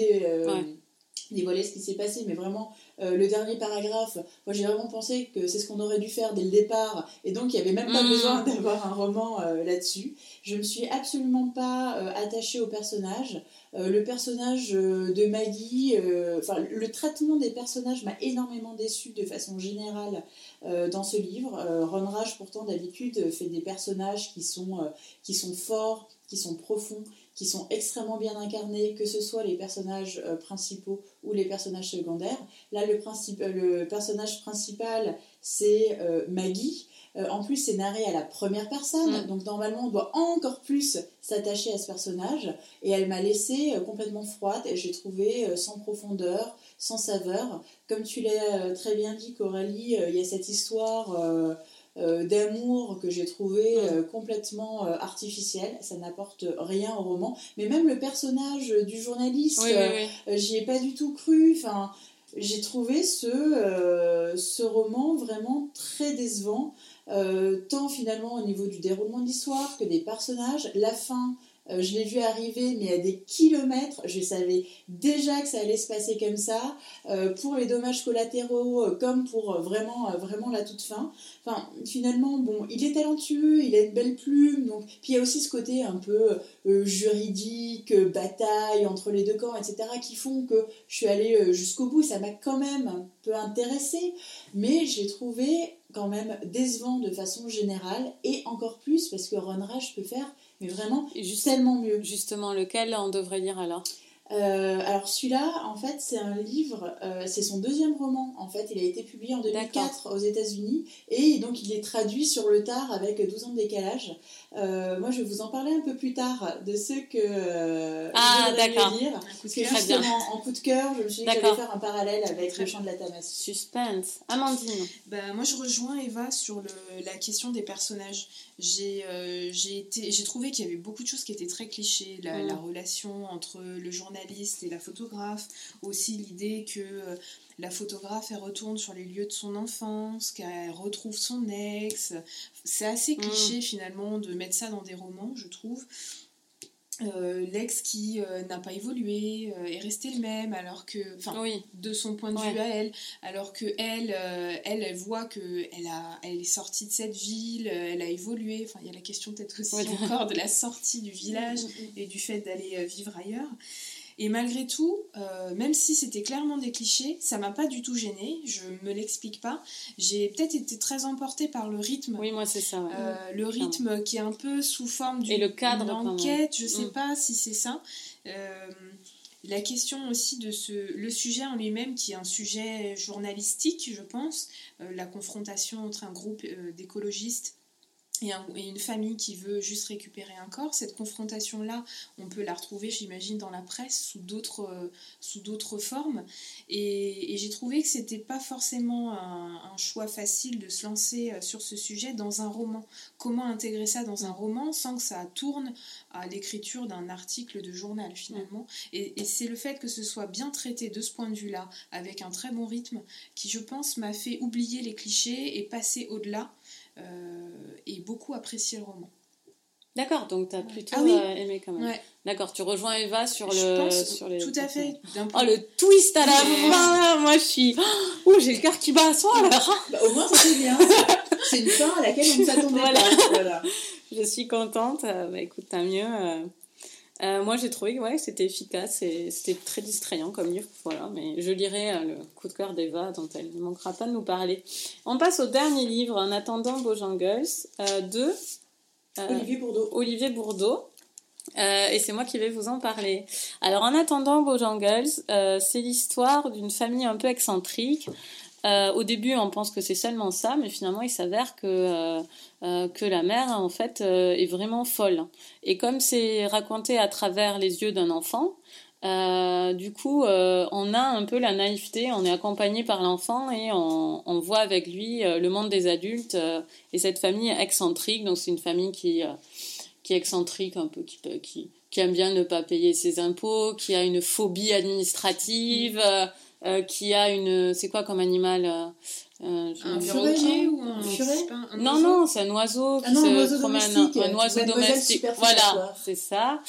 dévoiler ce qui s'est passé, mais vraiment euh, le dernier paragraphe, moi j'ai vraiment pensé que c'est ce qu'on aurait dû faire dès le départ, et donc il n'y avait même pas mm. besoin d'avoir un roman euh, là-dessus. Je me suis absolument pas euh, attachée au personnage. le personnage de Maggie, enfin le traitement des personnages m'a énormément déçue de façon générale dans ce livre. Ron Rash pourtant d'habitude fait des personnages qui sont, qui sont forts, qui sont profonds, qui sont extrêmement bien incarnés, que ce soit les personnages euh, principaux ou les personnages secondaires. Là, le, euh, le personnage principal, c'est euh, Maggie. en plus, c'est narré à la première personne, mm. donc normalement, on doit encore plus s'attacher à ce personnage. Et elle m'a laissé complètement froide et j'ai trouvé sans profondeur, sans saveur. Comme tu l'as très bien dit, Coralie, il y a cette histoire euh, d'amour que j'ai trouvé euh, complètement euh, artificiel. Ça n'apporte rien au roman. Mais même le personnage du journaliste, Oui, oui, oui. j'y ai pas du tout cru. Enfin, j'ai trouvé ce, ce roman vraiment très décevant, tant finalement au niveau du déroulement de l'histoire que des personnages. La fin, euh, je l'ai vu arriver, mais à des kilomètres. Je savais déjà que ça allait se passer comme ça, euh, pour les dommages collatéraux, euh, comme pour vraiment, vraiment la toute fin. Enfin, finalement, bon, il est talentueux, il a une belle plume, donc. Puis il y a aussi ce côté un peu juridique, bataille entre les deux camps, etc., qui font que je suis allée jusqu'au bout. Ça m'a quand même un peu intéressée, mais je l'ai trouvé quand même décevant de façon générale, et encore plus parce que Ron Rash peut faire, mais vraiment juste- tellement mieux. justement, lequel on devrait lire alors? Euh, alors celui-là, en fait, c'est un livre, euh, c'est son deuxième roman. En fait, il a été publié en 2004 aux États-Unis et donc il est traduit sur le tard avec 12 ans de décalage. Euh, moi, je vais vous en parler un peu plus tard de ceux que euh, Ah, d'accord. lire. Parce que. Très bien. justement, en coup de cœur, je me suis dit que j'allais faire un parallèle avec le chant de la Tamas. Suspense. Amandine. Bah, moi, je rejoins Eva sur le- la question des personnages. J'ai euh, j'ai été- j'ai trouvé qu'il y avait beaucoup de choses qui étaient très clichés. La, Mm. la relation entre le journaliste et la photographe. Aussi l'idée que euh, la photographe, elle retourne sur les lieux de son enfance, qu'elle retrouve son ex. C'est assez cliché, finalement, de mettre ça dans des romans, je trouve. Euh, L'ex qui euh, n'a pas évolué euh, est resté le même alors que enfin Oui. de son point de Ouais. vue à elle, alors que elle, elle, elle voit que elle a, elle est sortie de cette ville, elle a évolué. Enfin, il y a la question peut-être aussi Ouais. encore de la sortie du village et du fait d'aller vivre ailleurs. Et malgré tout, euh, même si c'était clairement des clichés, ça m'a pas du tout gênée. Je me l'explique pas. J'ai peut-être été très emportée par le rythme. Oui, moi, c'est ça. ouais. Euh, le rythme qui est un peu sous forme d'une enquête, je sais Mm. pas si c'est ça. Euh, la question aussi de ce, le sujet en lui-même, qui est un sujet journalistique, je pense, la confrontation entre un groupe d'écologistes et, un- et une famille qui veut juste récupérer un corps. Cette confrontation-là, on peut la retrouver, j'imagine, dans la presse sous d'autres euh, sous d'autres formes. Et, et j'ai trouvé que c'était pas forcément un, un choix facile de se lancer euh, sur ce sujet dans un roman. Comment intégrer ça dans un roman sans que ça tourne à l'écriture d'un article de journal finalement? Et, et c'est le fait que ce soit bien traité de ce point de vue-là, avec un très bon rythme, qui je pense m'a fait oublier les clichés et passer au-delà et beaucoup apprécier le roman. D'accord, donc tu as plutôt Ah oui. euh, aimé quand même. Ouais. D'accord, tu rejoins Eva sur je le. pense sur les tout à fait. Oh, le twist à la fin Moi, je suis. Oh, j'ai le cœur qui bat à soi alors Bah, au moins, c'est bien. c'est une fin à laquelle on ne s'attendait Voilà. pas. Voilà. Je suis contente. Euh, bah, écoute, tant mieux. Euh, moi, j'ai trouvé que ouais, c'était efficace et c'était très distrayant comme livre. Voilà, mais je lirai euh, le coup de cœur d'Eva dont elle ne manquera pas de nous parler. On passe au dernier livre, En attendant Bojangles, euh, de euh, Olivier Bourdeau. Olivier Bourdeau. Et c'est moi qui vais vous en parler. Alors, en attendant Bojangles, c'est l'histoire d'une famille un peu excentrique. Euh, au début, on pense que c'est seulement ça, mais finalement, il s'avère que, euh, euh, que la mère, en fait, est vraiment folle. Et comme c'est raconté à travers les yeux d'un enfant, du coup, on a un peu la naïveté, on est accompagné par l'enfant et on, voit avec lui le monde des adultes et cette famille excentrique. Donc, c'est une famille qui, qui est excentrique, un peu, qui, qui, qui aime bien ne pas payer ses impôts, qui a une phobie administrative, euh, qui a une. C'est quoi comme animal euh, euh, Un perroquet ou un, furet un non, non, c'est un oiseau qui Ah non, se un oiseau promène, domestique. un oiseau domestique. Voilà, c'est ça.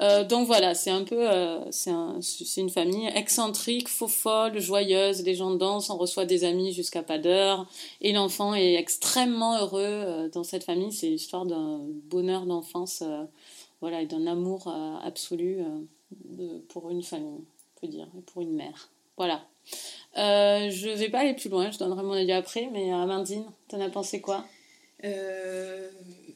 Euh, donc voilà, c'est un peu, euh, c'est un, c'est une famille excentrique, faux folle, joyeuse. Les gens dansent, on reçoit des amis jusqu'à pas d'heure, et l'enfant est extrêmement heureux euh, dans cette famille. C'est l'histoire d'un bonheur d'enfance, voilà, et d'un amour absolu de- pour une famille, on peut dire, et pour une mère. Voilà. Euh, je vais pas aller plus loin, je donnerai mon avis après, mais euh, Amandine, t'en as pensé quoi? Euh,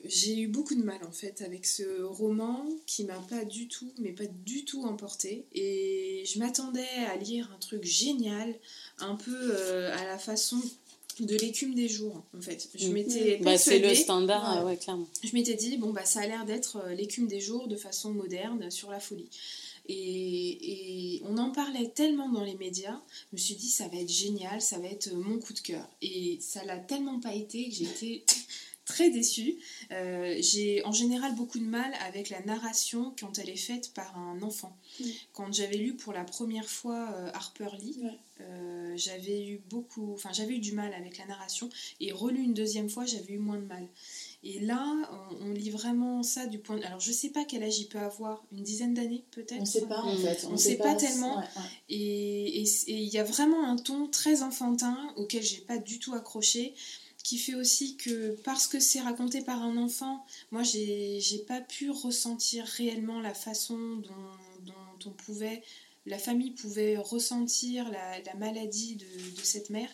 j'ai eu beaucoup de mal en fait avec ce roman qui m'a pas du tout, mais pas du tout emporté. Et je m'attendais à lire un truc génial, un peu euh, à la façon de l'écume des jours en fait. Je Mhm. m'étais Bah, c'est le standard, Ouais. clairement. je m'étais dit, bon, bah, ça a l'air d'être l'écume des jours de façon moderne sur la folie. Et, et, on en parlait tellement dans les médias, je me suis dit ça va être génial, ça va être mon coup de cœur. Et ça l'a tellement pas été que j'ai été très déçue. Euh, j'ai en général beaucoup de mal avec la narration quand elle est faite par un enfant. Quand j'avais lu pour la première fois euh, Harper Lee, euh, j'avais eu beaucoup, enfin j'avais eu du mal avec la narration et relu une deuxième fois, j'avais eu moins de mal. Et là, on, lit vraiment ça du point. De... Alors, je sais pas quel âge il peut avoir, une dizaine d'années peut-être? On sait pas en fait. On, ne sait, pas, tellement. Et il y a vraiment un ton très enfantin auquel j'ai pas du tout accroché qui fait aussi que parce que c'est raconté par un enfant, moi j'ai pas pu ressentir réellement la façon dont, on pouvait, la famille pouvait ressentir la, maladie de, cette mère.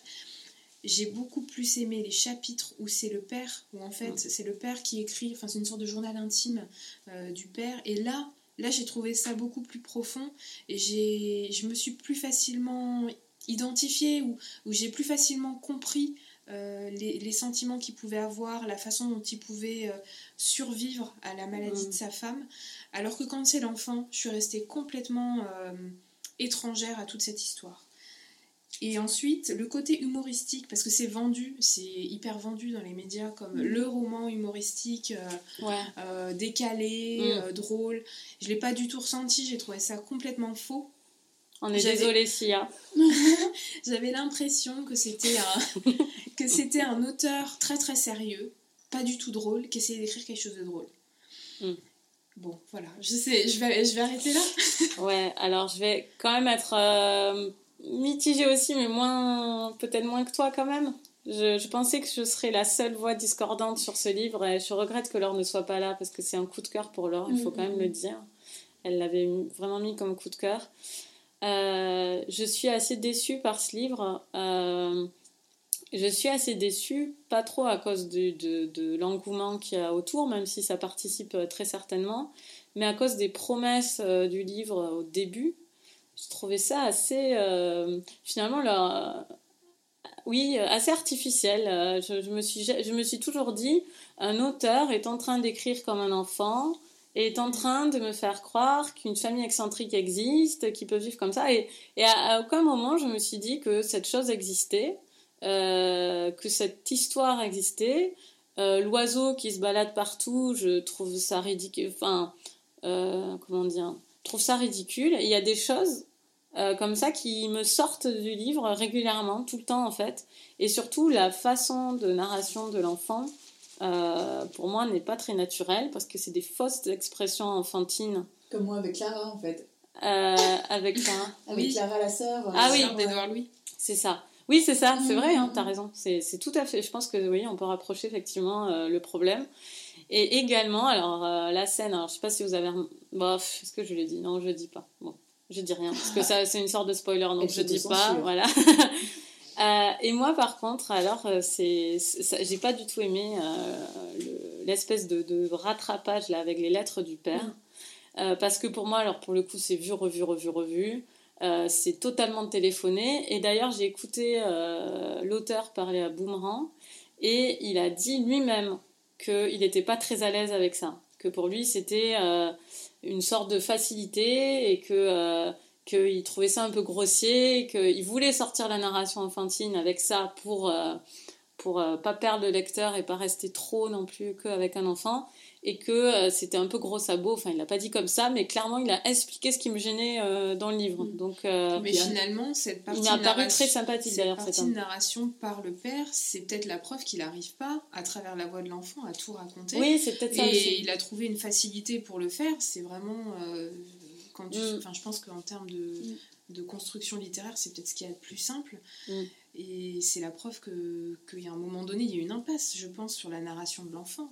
J'ai beaucoup plus aimé les chapitres où c'est le père, où en fait mm. c'est le père qui écrit, enfin c'est une sorte de journal intime euh, du père. Et là, là j'ai trouvé ça beaucoup plus profond et je me suis plus facilement identifiée ou, ou j'ai plus facilement compris euh, les, sentiments qu'il pouvait avoir, la façon dont il pouvait euh, survivre à la maladie de mm. sa femme. Alors que quand c'est l'enfant, je suis restée complètement étrangère à toute cette histoire. Et ensuite, le côté humoristique, parce que c'est vendu, c'est hyper vendu dans les médias comme mm. le roman humoristique, décalé, mm. drôle. Je ne l'ai pas du tout ressenti, j'ai trouvé ça complètement faux. On est désolé, Sia. J'avais l'impression que c'était un que c'était un auteur très très sérieux, pas du tout drôle, qui essayait d'écrire quelque chose de drôle. Hmm. Bon, voilà, je sais, je vais, je vais arrêter là. ouais, alors je vais quand même être euh, mitigée aussi, mais moins, peut-être moins que toi quand même. Je, je, pensais que je serais la seule voix discordante sur ce livre et je regrette que Laure ne soit pas là parce que c'est un coup de cœur pour Laure, il faut quand même le dire. Elle l'avait vraiment mis comme coup de cœur. Euh, je suis assez déçue par ce livre. Euh, je suis assez déçue, pas trop à cause de, de, l'engouement qu'il y a autour, même si ça participe euh, très certainement, mais à cause des promesses du livre au début. Je trouvais ça assez, finalement, là, oui, assez artificiel. Je, me suis, je me suis toujours dit, un auteur est en train d'écrire comme un enfant, est en train de me faire croire qu'une famille excentrique existe, qui peut vivre comme ça. Et, à, aucun moment, je me suis dit que cette chose existait, euh, que cette histoire existait. Euh, l'oiseau qui se balade partout, je trouve ça ridicule. Enfin, euh, comment dire Je trouve ça ridicule. Il y a des choses comme ça qui me sortent du livre régulièrement, tout le temps en fait. Et surtout, la façon de narration de l'enfant euh, pour moi, n'est pas très naturel parce que c'est des fausses expressions enfantines. Comme moi avec Clara, en fait. Euh, avec Clara. avec Clara, la sœur. Euh, ah oui, d'Edouard Louis. C'est ça. Oui, c'est ça, c'est vrai, hein, t'as raison. C'est tout à fait. Je pense que oui, on peut rapprocher effectivement le problème. Et également, alors la scène, alors je sais pas si vous avez. Bof, est-ce que je le dis Non, je le dis pas. Bon, je dis rien parce que ça, c'est une sorte de spoiler, donc je dis pas. Voilà. Euh, et moi, par contre, alors, euh, c'est, j'ai pas du tout aimé euh, l'espèce de, de, rattrapage là avec les lettres du père, mm. parce que pour moi, alors pour le coup, c'est vu, revu, revu, revu. c'est totalement téléphoné. Et d'ailleurs, j'ai écouté l'auteur parler à Boomerang et il a dit lui-même qu'il n'était pas très à l'aise avec ça, que pour lui, c'était une sorte de facilité et que qu'il trouvait ça un peu grossier, qu'il voulait sortir la narration enfantine avec ça pour euh, pour euh, pas perdre le lecteur et pas rester trop non plus qu'avec un enfant et que euh, c'était un peu gros sabot enfin il l'a pas dit comme ça mais clairement il a expliqué ce qui me gênait dans le livre mm. donc mais finalement cette partie il m'a paru très sympathique d'ailleurs cette partie de narration par le père c'est peut-être la preuve qu'il n'arrive pas à travers la voix de l'enfant à tout raconter oui c'est peut-être ça et il a trouvé une facilité pour le faire c'est vraiment quand mm. enfin, je pense qu'en termes de, mm. de, construction littéraire, c'est peut-être ce qui est le plus simple. Mm. Et c'est la preuve qu'il y a un moment donné, il y a une impasse, je pense, sur la narration de l'enfant.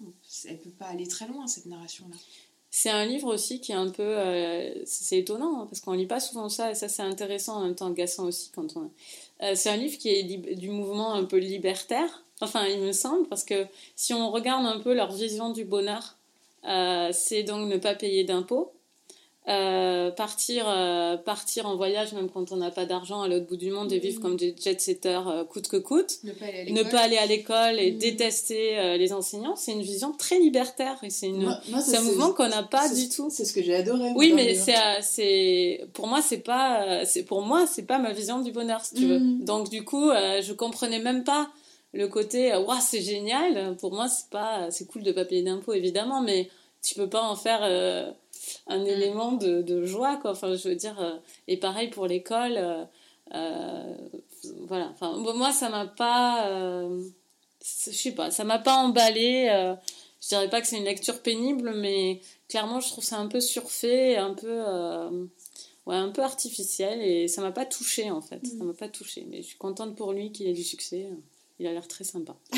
Elle peut pas aller très loin, cette narration-là. C'est un livre aussi qui est un peu. Euh, c'est étonnant, hein, parce qu'on lit pas souvent ça, et ça c'est intéressant, en même temps agaçant aussi quand on. Euh, c'est un livre qui est du mouvement un peu libertaire, enfin il me semble, parce que si on regarde un peu leur vision du bonheur, euh, c'est donc ne pas payer d'impôts. Euh, partir, euh, partir en voyage même quand on n'a pas d'argent à l'autre bout du monde et vivre comme des jet-setters euh, coûte que coûte. Ne pas aller à l'école. et Mm. détester les enseignants, c'est une vision très libertaire et c'est une, Moi- moi, ça, c'est un mouvement qu'on n'a pas du tout. C'est ce que j'ai adoré. Oui, mais c'est, c'est, pour moi, c'est pas, c'est, pour moi, c'est pas ma vision du bonheur, si tu veux. Mhm. Donc, du coup, je comprenais même pas le côté, Ouah, c'est génial. Pour moi, c'est pas, c'est cool de pas payer d'impôts, évidemment, mais tu peux pas en faire un élément de, de joie, quoi. Enfin, je veux dire, euh, et pareil pour l'école, euh, euh, voilà. Enfin, bon, moi, ça m'a pas, je sais pas, ça m'a pas emballé. je dirais pas que c'est une lecture pénible, mais clairement, je trouve ça un peu surfait, un peu, ouais, un peu artificiel, et ça m'a pas touché en fait. Ça m'a pas touché, mais je suis contente pour lui qu'il ait du succès. Il a l'air très sympa.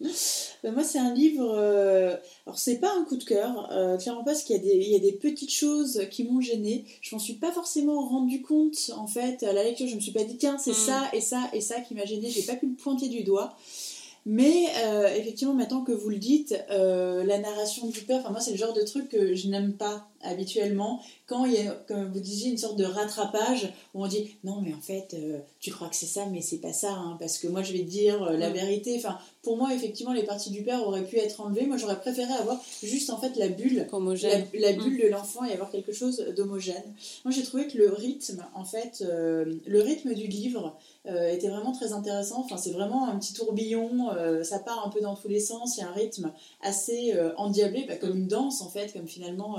Ben, moi, c'est un livre. euh, Alors, c'est pas un coup de cœur, euh, clairement parce qu'il y, a des- il y a des petites choses qui m'ont gênée. Je m'en suis pas forcément rendu compte, en fait, à la lecture. Je me suis pas dit, tiens, c'est Mm. ça et ça et ça qui m'a gênée. J'ai pas pu le pointer du doigt. Mais euh, effectivement, maintenant que vous le dites, euh, la narration du père, enfin moi c'est le genre de truc que je n'aime pas habituellement. Quand il y a, comme vous disiez, une sorte de rattrapage où on dit non mais en fait euh, tu crois que c'est ça mais c'est pas ça hein, parce que moi je vais te dire euh, la Mm. vérité. Enfin pour moi effectivement les parties du père auraient pu être enlevées. Moi j'aurais préféré avoir juste en fait la bulle la, Homogène. la bulle de l'enfant et avoir quelque chose d'homogène. Moi, j'ai trouvé que le rythme, en fait, euh, le rythme du livre était vraiment très intéressant. Enfin, c'est vraiment un petit tourbillon, ça part un peu dans tous les sens. Il y a un rythme assez endiablé, bah, comme une danse, en fait, comme finalement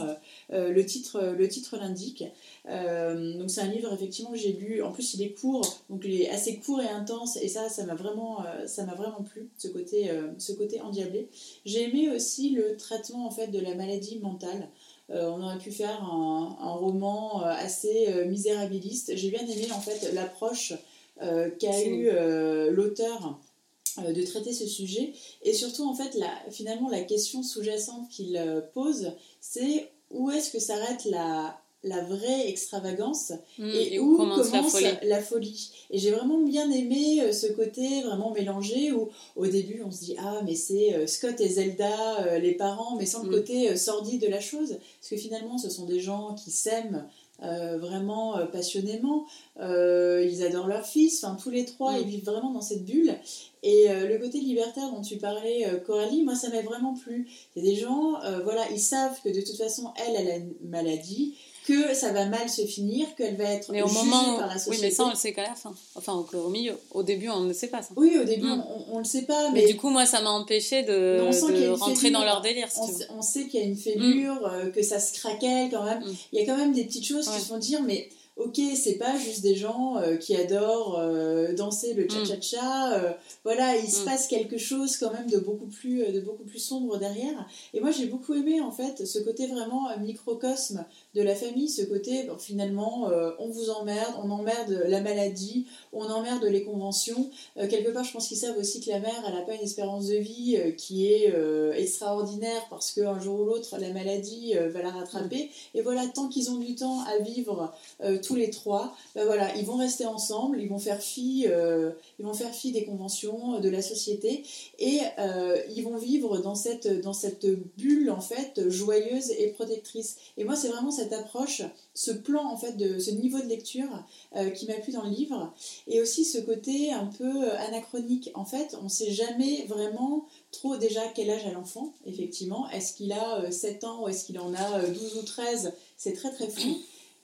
le titre, le titre l'indique. Euh, donc, c'est un livre, effectivement, que j'ai lu. En plus, il est court, donc il est assez court et intense, et ça, ça m'a vraiment, euh, ça m'a vraiment plu, ce côté, euh, ce côté endiablé. J'ai aimé aussi le traitement, en fait, de la maladie mentale. Euh, on aurait pu faire un, un roman euh, assez euh, misérabiliste. J'ai bien aimé en fait l'approche euh, qu'a eu euh, l'auteur euh, de traiter ce sujet et surtout en fait la, finalement la question sous-jacente qu'il euh, pose c'est où est-ce que s'arrête la, la vraie extravagance Mm, et, et où, où commence la folie la folie. Et j'ai vraiment bien aimé euh, ce côté vraiment mélangé où au début on se dit ah mais c'est euh, Scott et Zelda euh, les parents mais sans le Mm. côté sordide de la chose parce que finalement ce sont des gens qui s'aiment euh, vraiment euh, passionnément. Euh, ils adorent leur fils enfin tous les trois Mm. ils vivent vraiment dans cette bulle. Et le côté libertaire dont tu parlais Coralie moi ça m'a vraiment plu. C'est des gens voilà ils savent que de toute façon elle elle a une maladie que ça va mal se finir qu'elle va être Mais au jugée moment. par la Oui, société mais ça, on le sait qu'à la fin. Enfin, au, au milieu. Au début, on ne sait pas ça. oui au début Mm. on, on le sait pas Mais, mais, du coup, moi, ça m'a empêché de, rentrer fêlure. dans leur délire, si on, tu veux. sait- on sait qu'il y a une fêlure euh, que ça se craquelle quand même Mm. il y a quand même des petites choses Ouais. qui se font dire mais ok c'est pas juste des gens euh, qui adorent euh, danser le cha cha cha euh, voilà il se Mm. passe quelque chose quand même de beaucoup plus de beaucoup plus sombre derrière et moi j'ai beaucoup aimé en fait ce côté vraiment microcosme de la famille ce côté bon, finalement euh, on vous emmerde on emmerde la maladie on emmerde les conventions. Euh, quelque part je pense qu'ils savent aussi que la mère elle n'a pas une espérance de vie euh, qui est extraordinaire parce qu'un jour ou l'autre la maladie va la rattraper. Et voilà tant qu'ils ont du temps à vivre tous les trois ben voilà ils vont rester ensemble ils vont faire fi ils vont faire fi des conventions de la société. Et ils vont vivre dans cette dans cette bulle en fait joyeuse et protectrice. Et moi c'est vraiment cette approche ce plan en fait de ce niveau de lecture euh, qui m'a plu dans le livre et aussi ce côté un peu euh, anachronique. En fait on sait jamais vraiment trop déjà quel âge a l'enfant effectivement. Est-ce qu'il a euh, 7 ans ou est-ce qu'il en a euh, 12 ou 13 c'est très très flou.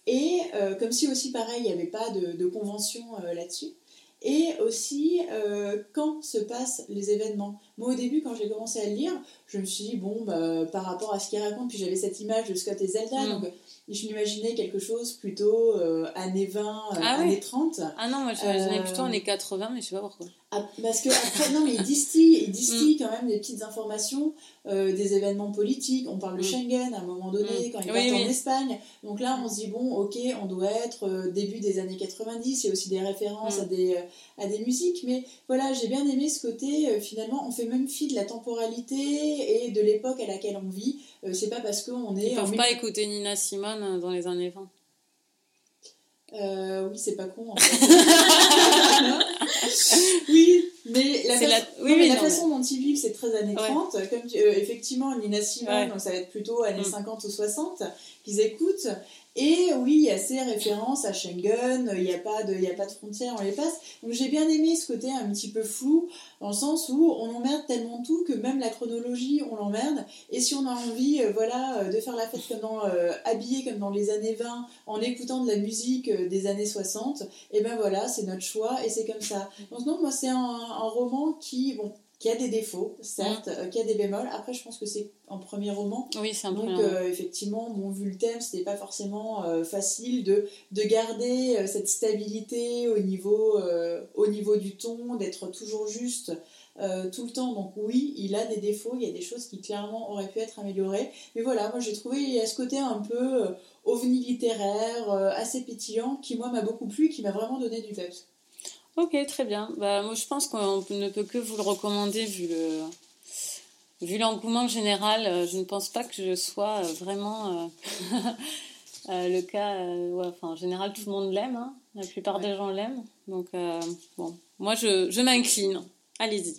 Et euh, comme si aussi pareil il n'y avait pas de, de convention euh, là-dessus. Et aussi euh, quand se passent les événements. Moi au début quand j'ai commencé à le lire, je me suis dit bon bah, par rapport à ce qu'il raconte, puis j'avais cette image de Scott et Zelda, Mm. donc je m'imaginais quelque chose plutôt euh, années 20, euh, Ah années oui. 30. Ah non, moi, j'imaginais Euh, plutôt en les 80, mais je sais pas pourquoi. Ah, parce que après, non, mais il distille, il distille Mm. quand même des petites informations, euh, des événements politiques. On parle de Mm. Schengen à un moment donné, Mm. quand il Oui, part en oui. Espagne. Donc là, on se dit, bon, ok, on doit être euh, début des années 90. Il y a aussi des références Mm. à, des, euh, à des musiques. Mais voilà, j'ai bien aimé ce côté, finalement, on fait même fi de la temporalité et de l'époque à laquelle on vit. C'est pas parce qu'on est Ils en peuvent mille- pas écouter Nina Simone dans les années 20. Euh, oui, c'est pas con en fait. oui, mais la, façon, la- oui, non, mais la non, façon dont ils vivent, c'est très années Ouais. 30. Comme tu- euh, effectivement, Nina Simone, Ouais. donc ça va être plutôt années Mm. 50 ou 60 qu'ils écoutent. Et oui, il y a ces références à Schengen, il n'y a, pas de- il y a pas de frontières, on les passe. Donc j'ai bien aimé ce côté un petit peu flou, dans le sens où on emmerde tellement tout que même la chronologie, on l'emmerde. Et si on a envie euh, voilà, euh, de faire la fête comme dans, euh, habillé comme dans les années 20, en écoutant de la musique euh, des années 60, et ben voilà, c'est notre choix et c'est comme ça. Donc non, moi c'est un, un roman qui, bon, qui a des défauts, certes, euh, qui a des bémols. Après, je pense que c'est un premier roman. Oui, c'est un Donc euh, effectivement, bon, vu le thème, c'était pas forcément euh, facile de, de garder euh, cette stabilité au niveau, au niveau du ton, d'être toujours juste tout le temps. Donc oui, il a des défauts, il y a des choses qui clairement auraient pu être améliorées. Mais voilà, moi j'ai trouvé a ce côté un peu ovni littéraire, assez pétillant, qui moi m'a beaucoup plu, qui m'a vraiment donné du peps. Ok, très bien. Bah, moi, je pense qu'on ne peut que vous le recommander vu le vu l'engouement général. euh, Je ne pense pas que je sois euh, vraiment euh, le cas. euh, ouais, enfin, en général, tout le monde l'aime. hein. La plupart des gens l'aiment. Donc, euh, bon, moi, je, je m'incline. Allez-y.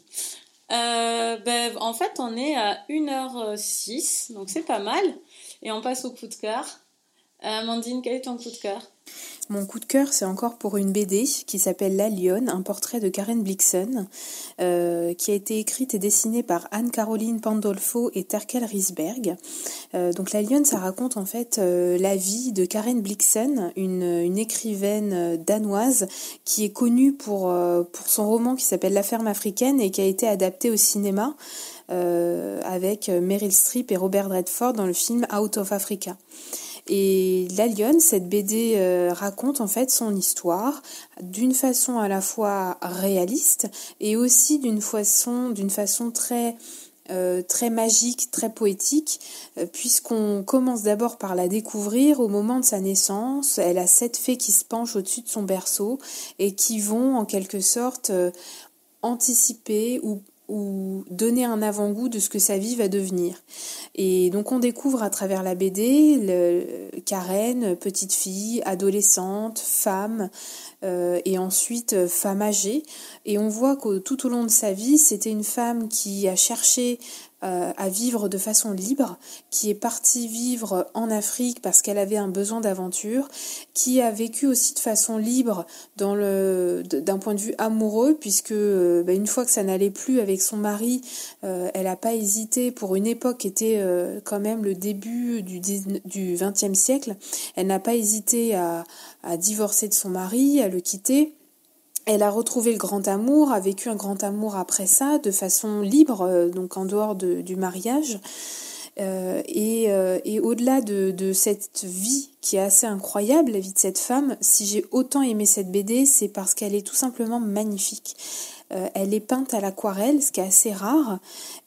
Ben, en fait, on est à 1h06, donc c'est pas mal. Et on passe au coup de cœur. Amandine, quel est ton coup de cœur? Mon coup de cœur, c'est encore pour une BD qui s'appelle La Lionne, un portrait de Karen Blixen, euh, qui a été écrite et dessinée par Anne-Caroline Pandolfo et Terkel Risberg. Euh, donc La Lionne, ça raconte en fait euh, la vie de Karen Blixen, une, écrivaine danoise qui est connue pour, pour son roman qui s'appelle La ferme africaine et qui a été adapté au cinéma avec Meryl Streep et Robert Redford dans le film Out of Africa. Et La Lionne, cette BD euh, raconte en fait son histoire d'une façon à la fois réaliste et aussi d'une façon, euh, très magique, très poétique, euh, puisqu'on commence d'abord par la découvrir au moment de sa naissance. Elle a sept fées qui se penchent au-dessus de son berceau et qui vont en quelque sorte anticiper ou ou donner un avant-goût de ce que sa vie va devenir. Et donc on découvre à travers la BD Karen, petite fille, adolescente, femme, euh, et ensuite euh, femme âgée. Et on voit que tout au long de sa vie, c'était une femme qui a cherché euh, à vivre de façon libre, qui est partie vivre en Afrique parce qu'elle avait un besoin d'aventure, qui a vécu aussi de façon libre dans le d'un point de vue amoureux, puisque euh, bah, une fois que ça n'allait plus avec son mari, euh, elle n'a pas hésité pour une époque qui était euh, quand même le début du du XXe siècle, elle n'a pas hésité à, à divorcer de son mari, à le quitter. Elle a retrouvé le grand amour, a vécu un grand amour après ça, de façon libre, euh, donc en dehors de, du mariage. Euh, et, euh, et au-delà de, de, cette vie qui est assez incroyable, la vie de cette femme, si j'ai autant aimé cette BD, c'est parce qu'elle est tout simplement magnifique. Euh, elle est peinte à l'aquarelle, ce qui est assez rare,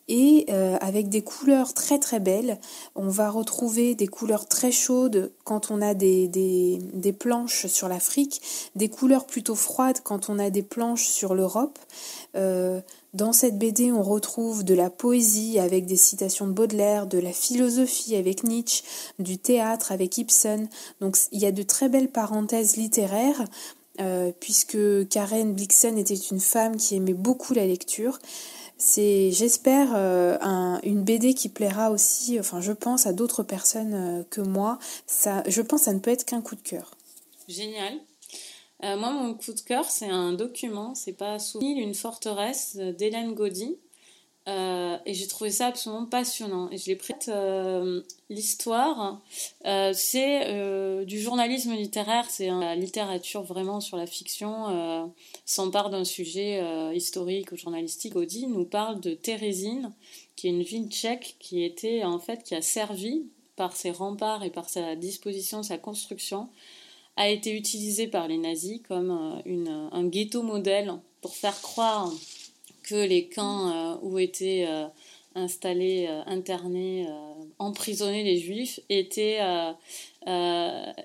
et euh, avec des couleurs très très belles. On va retrouver des couleurs très chaudes quand on a des, des, des planches sur l'Afrique, des couleurs plutôt froides quand on a des planches sur l'Europe. Euh, dans cette BD, on retrouve de la poésie avec des citations de Baudelaire, de la philosophie avec Nietzsche, du théâtre avec Ibsen. Donc il y a de très belles parenthèses littéraires. Euh, puisque Karen Blixen était une femme qui aimait beaucoup la lecture. C'est, j'espère, euh, un, une BD qui plaira aussi, enfin je pense, à d'autres personnes euh, que moi. Ça, je pense que ça ne peut être qu'un coup de cœur. Génial. Moi, mon coup de cœur, c'est un document, c'est pas Souvenir, une forteresse d'Hélène Gaudy. Euh, et j'ai trouvé ça absolument passionnant. Et je l'ai prête euh, l'histoire. Euh, c'est du journalisme littéraire, c'est la littérature vraiment sur la fiction s'empare d'un sujet historique ou journalistique. Gaudy nous parle de Térésine, qui est une ville tchèque qui était en fait qui a servi par ses remparts et par sa disposition, sa construction, a été utilisée par les nazis comme un ghetto modèle pour faire croire que les camps euh, où étaient euh, installés, euh, internés, emprisonnés les juifs étaient,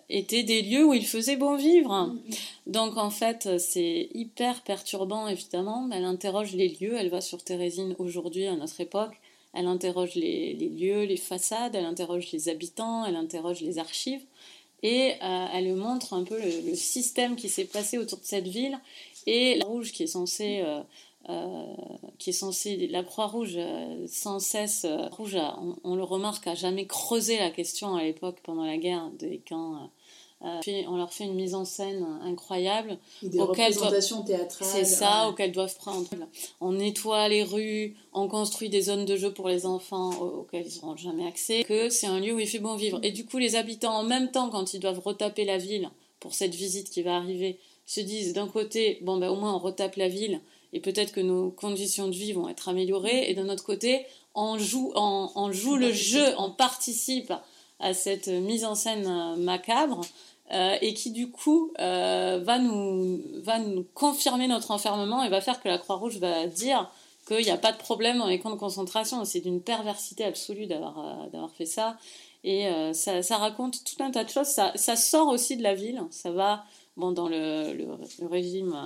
étaient des lieux où il faisait bon vivre. Donc en fait, c'est hyper perturbant évidemment. Elle interroge les lieux, elle va sur Thérésine aujourd'hui, à notre époque. Elle interroge les, les lieux, les façades, elle interroge les habitants, elle interroge les archives. et elle montre un peu le, système qui s'est passé autour de cette ville et la rouge qui est censée qui est censé la Croix-Rouge sans cesse rouge on, le remarque a jamais creusé la question à l'époque pendant la guerre des camps euh, on leur fait une mise en scène incroyable. Des représentations théâtrales. C'est ça, auxquelles doivent prendre. On nettoie les rues, on construit des zones de jeu pour les enfants auxquelles ils n'auront jamais accès. Que c'est un lieu où il fait bon vivre. Et du coup, les habitants, en même temps, quand ils doivent retaper la ville pour cette visite qui va arriver, se disent d'un côté, bon, ben, au moins on retape la ville et peut-être que nos conditions de vie vont être améliorées. Et d'un autre côté, on joue, on joue le jeu, on participe à cette mise en scène euh, macabre euh, et qui du coup euh, va, nous, va nous confirmer notre enfermement et va faire que la Croix-Rouge va dire qu'il n'y a pas de problème dans les camps de concentration. C'est d'une perversité absolue d'avoir d'avoir fait ça. Et ça, ça, raconte tout un tas de choses. Ça, ça, sort aussi de la ville. Ça va bon, dans le, le, régime,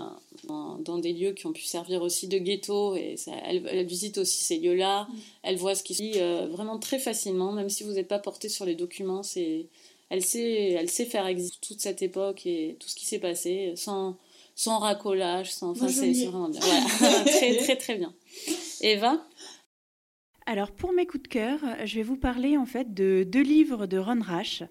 dans, dans, des lieux qui ont pu servir aussi de ghetto. Et ça, elle, elle, visite aussi ces lieux-là. Mm. Elle voit ce qui se dit vraiment très facilement, même si vous n'êtes pas porté sur les documents. C'est elle sait, elle sait faire exister toute cette époque et tout ce qui s'est passé sans, sans racolage, sans. Enfin, c'est vraiment bien. très, très, très bien. Eva? Alors pour mes coups de cœur, je vais vous parler en fait de deux livres de Ron Rash.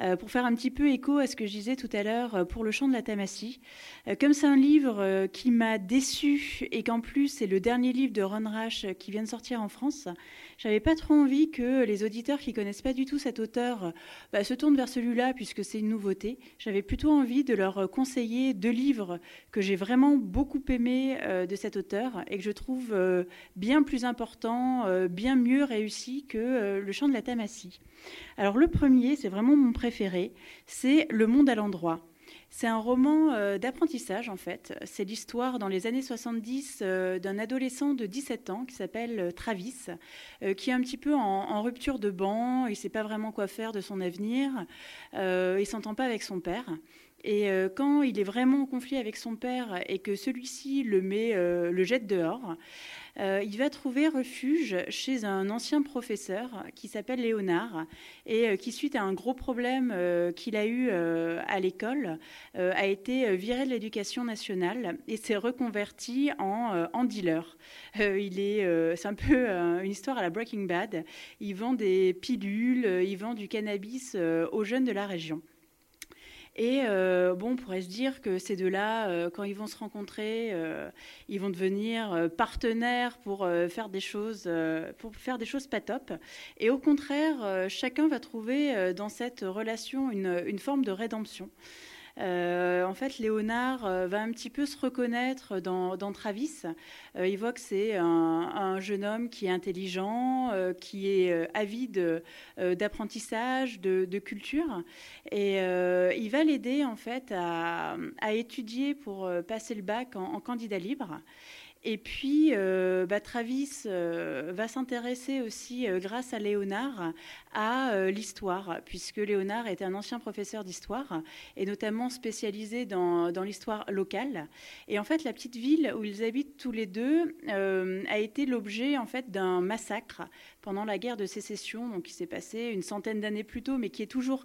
Euh, pour faire un petit peu écho à ce que je disais tout à l'heure euh, pour le chant de la Tamassie. Euh, comme c'est un livre qui m'a déçu et qu'en plus c'est le dernier livre de Ron Rash qui vient de sortir en France, j'avais pas trop envie que les auditeurs qui connaissent pas du tout cet auteur bah, se tournent vers celui-là puisque c'est une nouveauté. J'avais plutôt envie de leur conseiller deux livres que j'ai vraiment beaucoup aimés de cet auteur et que je trouve bien plus importants, mieux réussis que le chant de la Tamassie. Alors le premier, c'est vraiment mon préféré, c'est Le monde à l'endroit. C'est un roman euh, d'apprentissage en fait. C'est l'histoire dans les années 70 euh, d'un adolescent de 17 ans qui s'appelle euh, Travis, qui est un petit peu en, rupture de banc, il ne sait pas vraiment quoi faire de son avenir, il s'entend pas avec son père. Et quand il est vraiment en conflit avec son père et que celui-ci le met, le jette dehors, euh, il va trouver refuge chez un ancien professeur qui s'appelle Léonard et euh, qui, suite à un gros problème euh, qu'il a eu à l'école, a été viré de l'éducation nationale et s'est reconverti en, en dealer. il est, c'est un peu une histoire à la Breaking Bad. Il vend des pilules, il vend du cannabis aux jeunes de la région. Et euh, bon, on pourrait se dire que ces deux-là, euh, quand ils vont se rencontrer, euh, ils vont devenir partenaires pour faire des choses, pour faire des choses pas top. Et au contraire, chacun va trouver dans cette relation une, une forme de rédemption. Euh, en fait, Léonard euh, va un petit peu se reconnaître dans, Travis. Euh, il voit que c'est un, jeune homme qui est intelligent, qui est avide d'apprentissage, de, culture, et il va l'aider en fait à, étudier pour passer le bac en candidat libre. Et puis, euh, bah, Travis euh, va s'intéresser aussi, euh, grâce à Léonard, à l'histoire, puisque Léonard était un ancien professeur d'histoire, et notamment spécialisé dans, dans l'histoire locale. Et en fait, la petite ville où ils habitent tous les deux a été l'objet en fait d'un massacre pendant la guerre de sécession, donc qui s'est passé une centaine d'années plus tôt, mais qui est toujours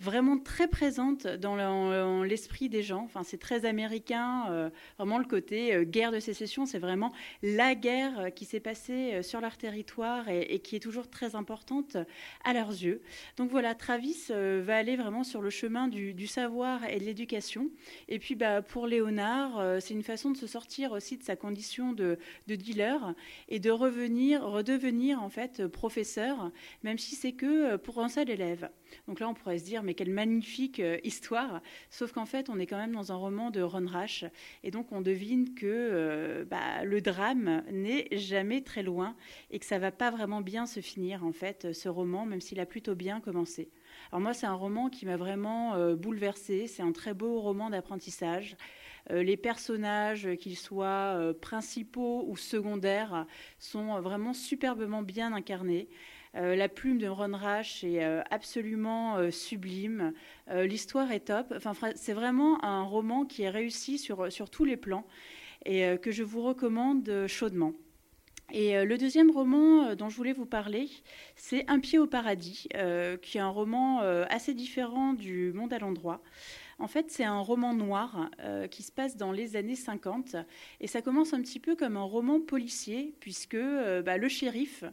vraiment très présente dans l'esprit des gens. Enfin, c'est très américain, euh, vraiment le côté euh, guerre de sécession, c'est vraiment la guerre euh, qui s'est passée sur leur territoire et, qui est toujours très importante à leurs yeux. Donc voilà, Travis va aller vraiment sur le chemin du, savoir et de l'éducation. Et puis bah, pour Léonard, c'est une façon de se sortir aussi de sa condition de, de dealer et de revenir, redevenir en fait professeur, même si c'est que pour un seul élève. Donc là, on pourrait se dire, mais quelle magnifique euh, histoire. Sauf qu'en fait, on est quand même dans un roman de Ron Rash. Et donc, on devine que euh, bah, le drame n'est jamais très loin et que ça va pas vraiment bien se finir, en fait, ce roman, même s'il a plutôt bien commencé. Alors moi, c'est un roman qui m'a vraiment euh, bouleversée. C'est un très beau roman d'apprentissage. les personnages, qu'ils soient principaux ou secondaires, sont vraiment superbement bien incarnés. Euh, la plume de Ron Rash est euh, absolument euh, sublime. L'histoire est top. Enfin, c'est vraiment un roman qui est réussi sur, sur tous les plans et que je vous recommande chaudement. Et le deuxième roman dont je voulais vous parler, c'est Un pied au paradis, qui est un roman assez différent du Monde à l'endroit. En fait, c'est un roman noir qui se passe dans les années 50 et ça commence un petit peu comme un roman policier puisque bah, le shérif,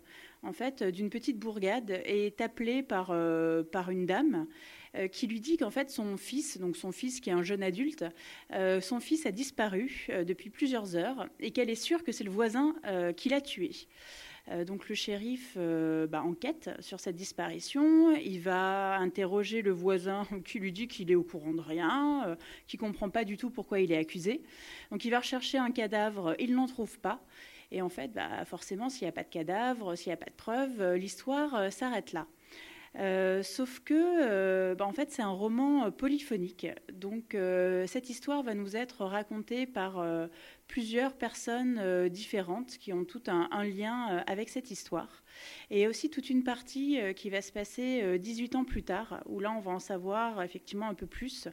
en fait, d'une petite bourgade est appelé par, euh, par une dame qui lui dit qu'en fait son fils, donc son fils qui est un jeune adulte, son fils a disparu depuis plusieurs heures et qu'elle est sûre que c'est le voisin qui l'a tué. Euh, donc le shérif euh, bah, enquête sur cette disparition. Il va interroger le voisin qui lui dit qu'il est au courant de rien, euh, qui comprend pas du tout pourquoi il est accusé. Donc il va rechercher un cadavre, il n'en trouve pas. Et en fait, bah, forcément, s'il n'y a pas de cadavre, s'il n'y a pas de preuve, l'histoire s'arrête là. sauf que, bah, en fait, c'est un roman polyphonique. Donc, cette histoire va nous être racontée par plusieurs personnes euh, différentes qui ont tout un, lien euh, avec cette histoire. Et aussi toute une partie euh, qui va se passer 18 ans plus tard, où là on va en savoir effectivement un peu plus,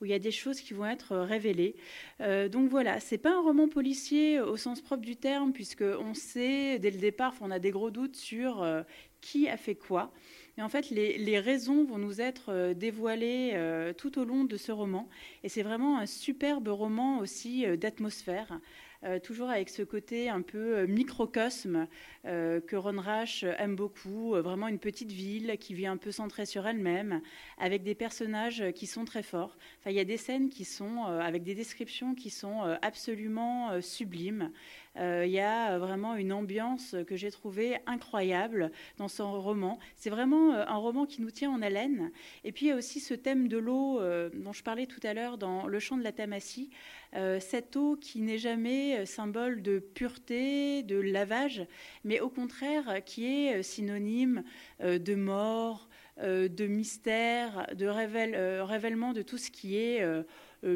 où il y a des choses qui vont être révélées. donc voilà, c'est pas un roman policier au sens propre du terme, puisque on sait dès le départ, on a des gros doutes sur qui a fait quoi. Et en fait, les, raisons vont nous être dévoilées tout au long de ce roman. Et c'est vraiment un superbe roman aussi d'atmosphère. Euh, toujours avec ce côté un peu euh, microcosme euh, que Ron Rash aime beaucoup, vraiment une petite ville qui vit un peu centrée sur elle-même, avec des personnages qui sont très forts. Enfin, il y a des scènes qui sont avec des descriptions qui sont absolument sublimes. Il y a vraiment une ambiance que j'ai trouvée incroyable dans son roman. C'est vraiment un roman qui nous tient en haleine. Et puis il y a aussi ce thème de l'eau dont je parlais tout à l'heure dans Le chant de la Tamassie, euh, cette eau qui n'est jamais euh, symbole de pureté, de lavage, mais au contraire qui est euh, synonyme de mort, de mystère, de révèlement de tout ce qui est euh,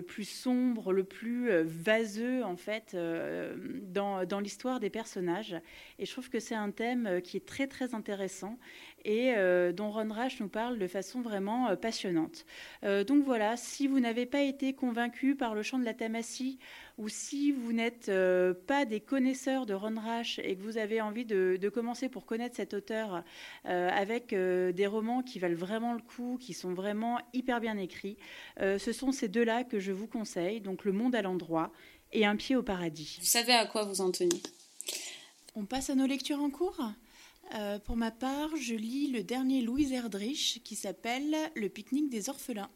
plus sombre, le plus euh, vaseux en fait euh, dans, dans l'histoire des personnages. Et je trouve que c'est un thème qui est très très intéressant et dont Ron Rash nous parle de façon vraiment passionnante. donc voilà, si vous n'avez pas été convaincu par le chant de la Tamassie ou si vous n'êtes pas des connaisseurs de Ron Rash et que vous avez envie de, de commencer pour connaître cet auteur avec des romans qui valent vraiment le coup, qui sont vraiment hyper bien écrits, ce sont ces deux-là que je vous conseille, donc Le Monde à l'endroit et Un pied au paradis. Vous savez à quoi vous en tenez On passe à nos lectures en cours? Euh, Pour ma part, je lis le dernier Louise Erdrich qui s'appelle Le pique-nique des orphelins.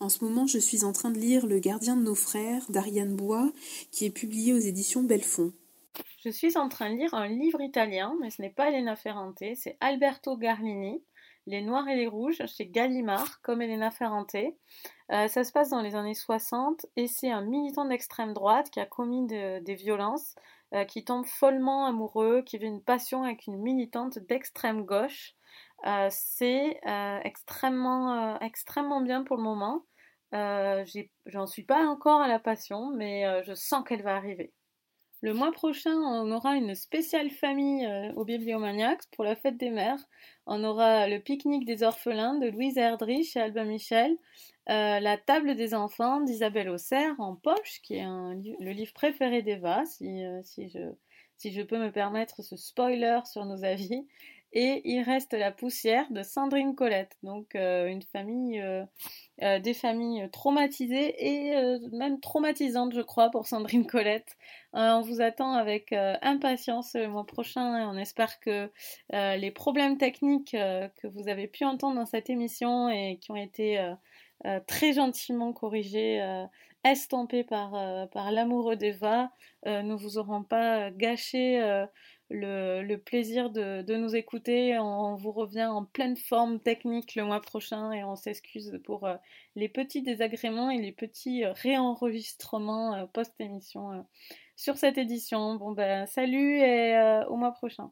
En ce moment, je suis en train de lire Le gardien de nos frères d'Ariane Bois, qui est publié aux éditions Belfond. Je suis en train de lire un livre italien, mais ce n'est pas Elena Ferrante, c'est Alberto Garlini, Les Noirs et les Rouges, chez Gallimard, comme Elena Ferrante. Euh, ça se passe dans les années 60 et c'est un militant d'extrême droite qui a commis des violences, euh, qui tombe follement amoureux, qui vit une passion avec une militante d'extrême gauche. Euh, c'est extrêmement, extrêmement bien pour le moment. J'en suis pas encore à la passion, mais je sens qu'elle va arriver. Le mois prochain, on aura une spéciale famille au Bibliomaniacs pour la fête des mères. On aura le pique-nique des orphelins de Louise Erdrich et Albin Michel, euh, la table des enfants d'Isabelle Auxerre en poche, qui est le livre préféré d'Eva, si, euh, si je peux me permettre ce spoiler sur nos avis. Et il reste la poussière de Sandrine Colette, donc euh, une famille, des familles traumatisées et même traumatisantes, je crois, pour Sandrine Colette. on vous attend avec impatience le mois prochain et on espère que les problèmes techniques que vous avez pu entendre dans cette émission et qui ont été euh, très gentiment corrigé, euh, estampé par, euh, par l'amoureux d'Eva, ne vous auront pas gâché le, plaisir de, nous écouter. On, vous revient en pleine forme technique le mois prochain et on s'excuse pour les petits désagréments et les petits réenregistrements post-émission sur cette édition. Bon ben salut et au mois prochain.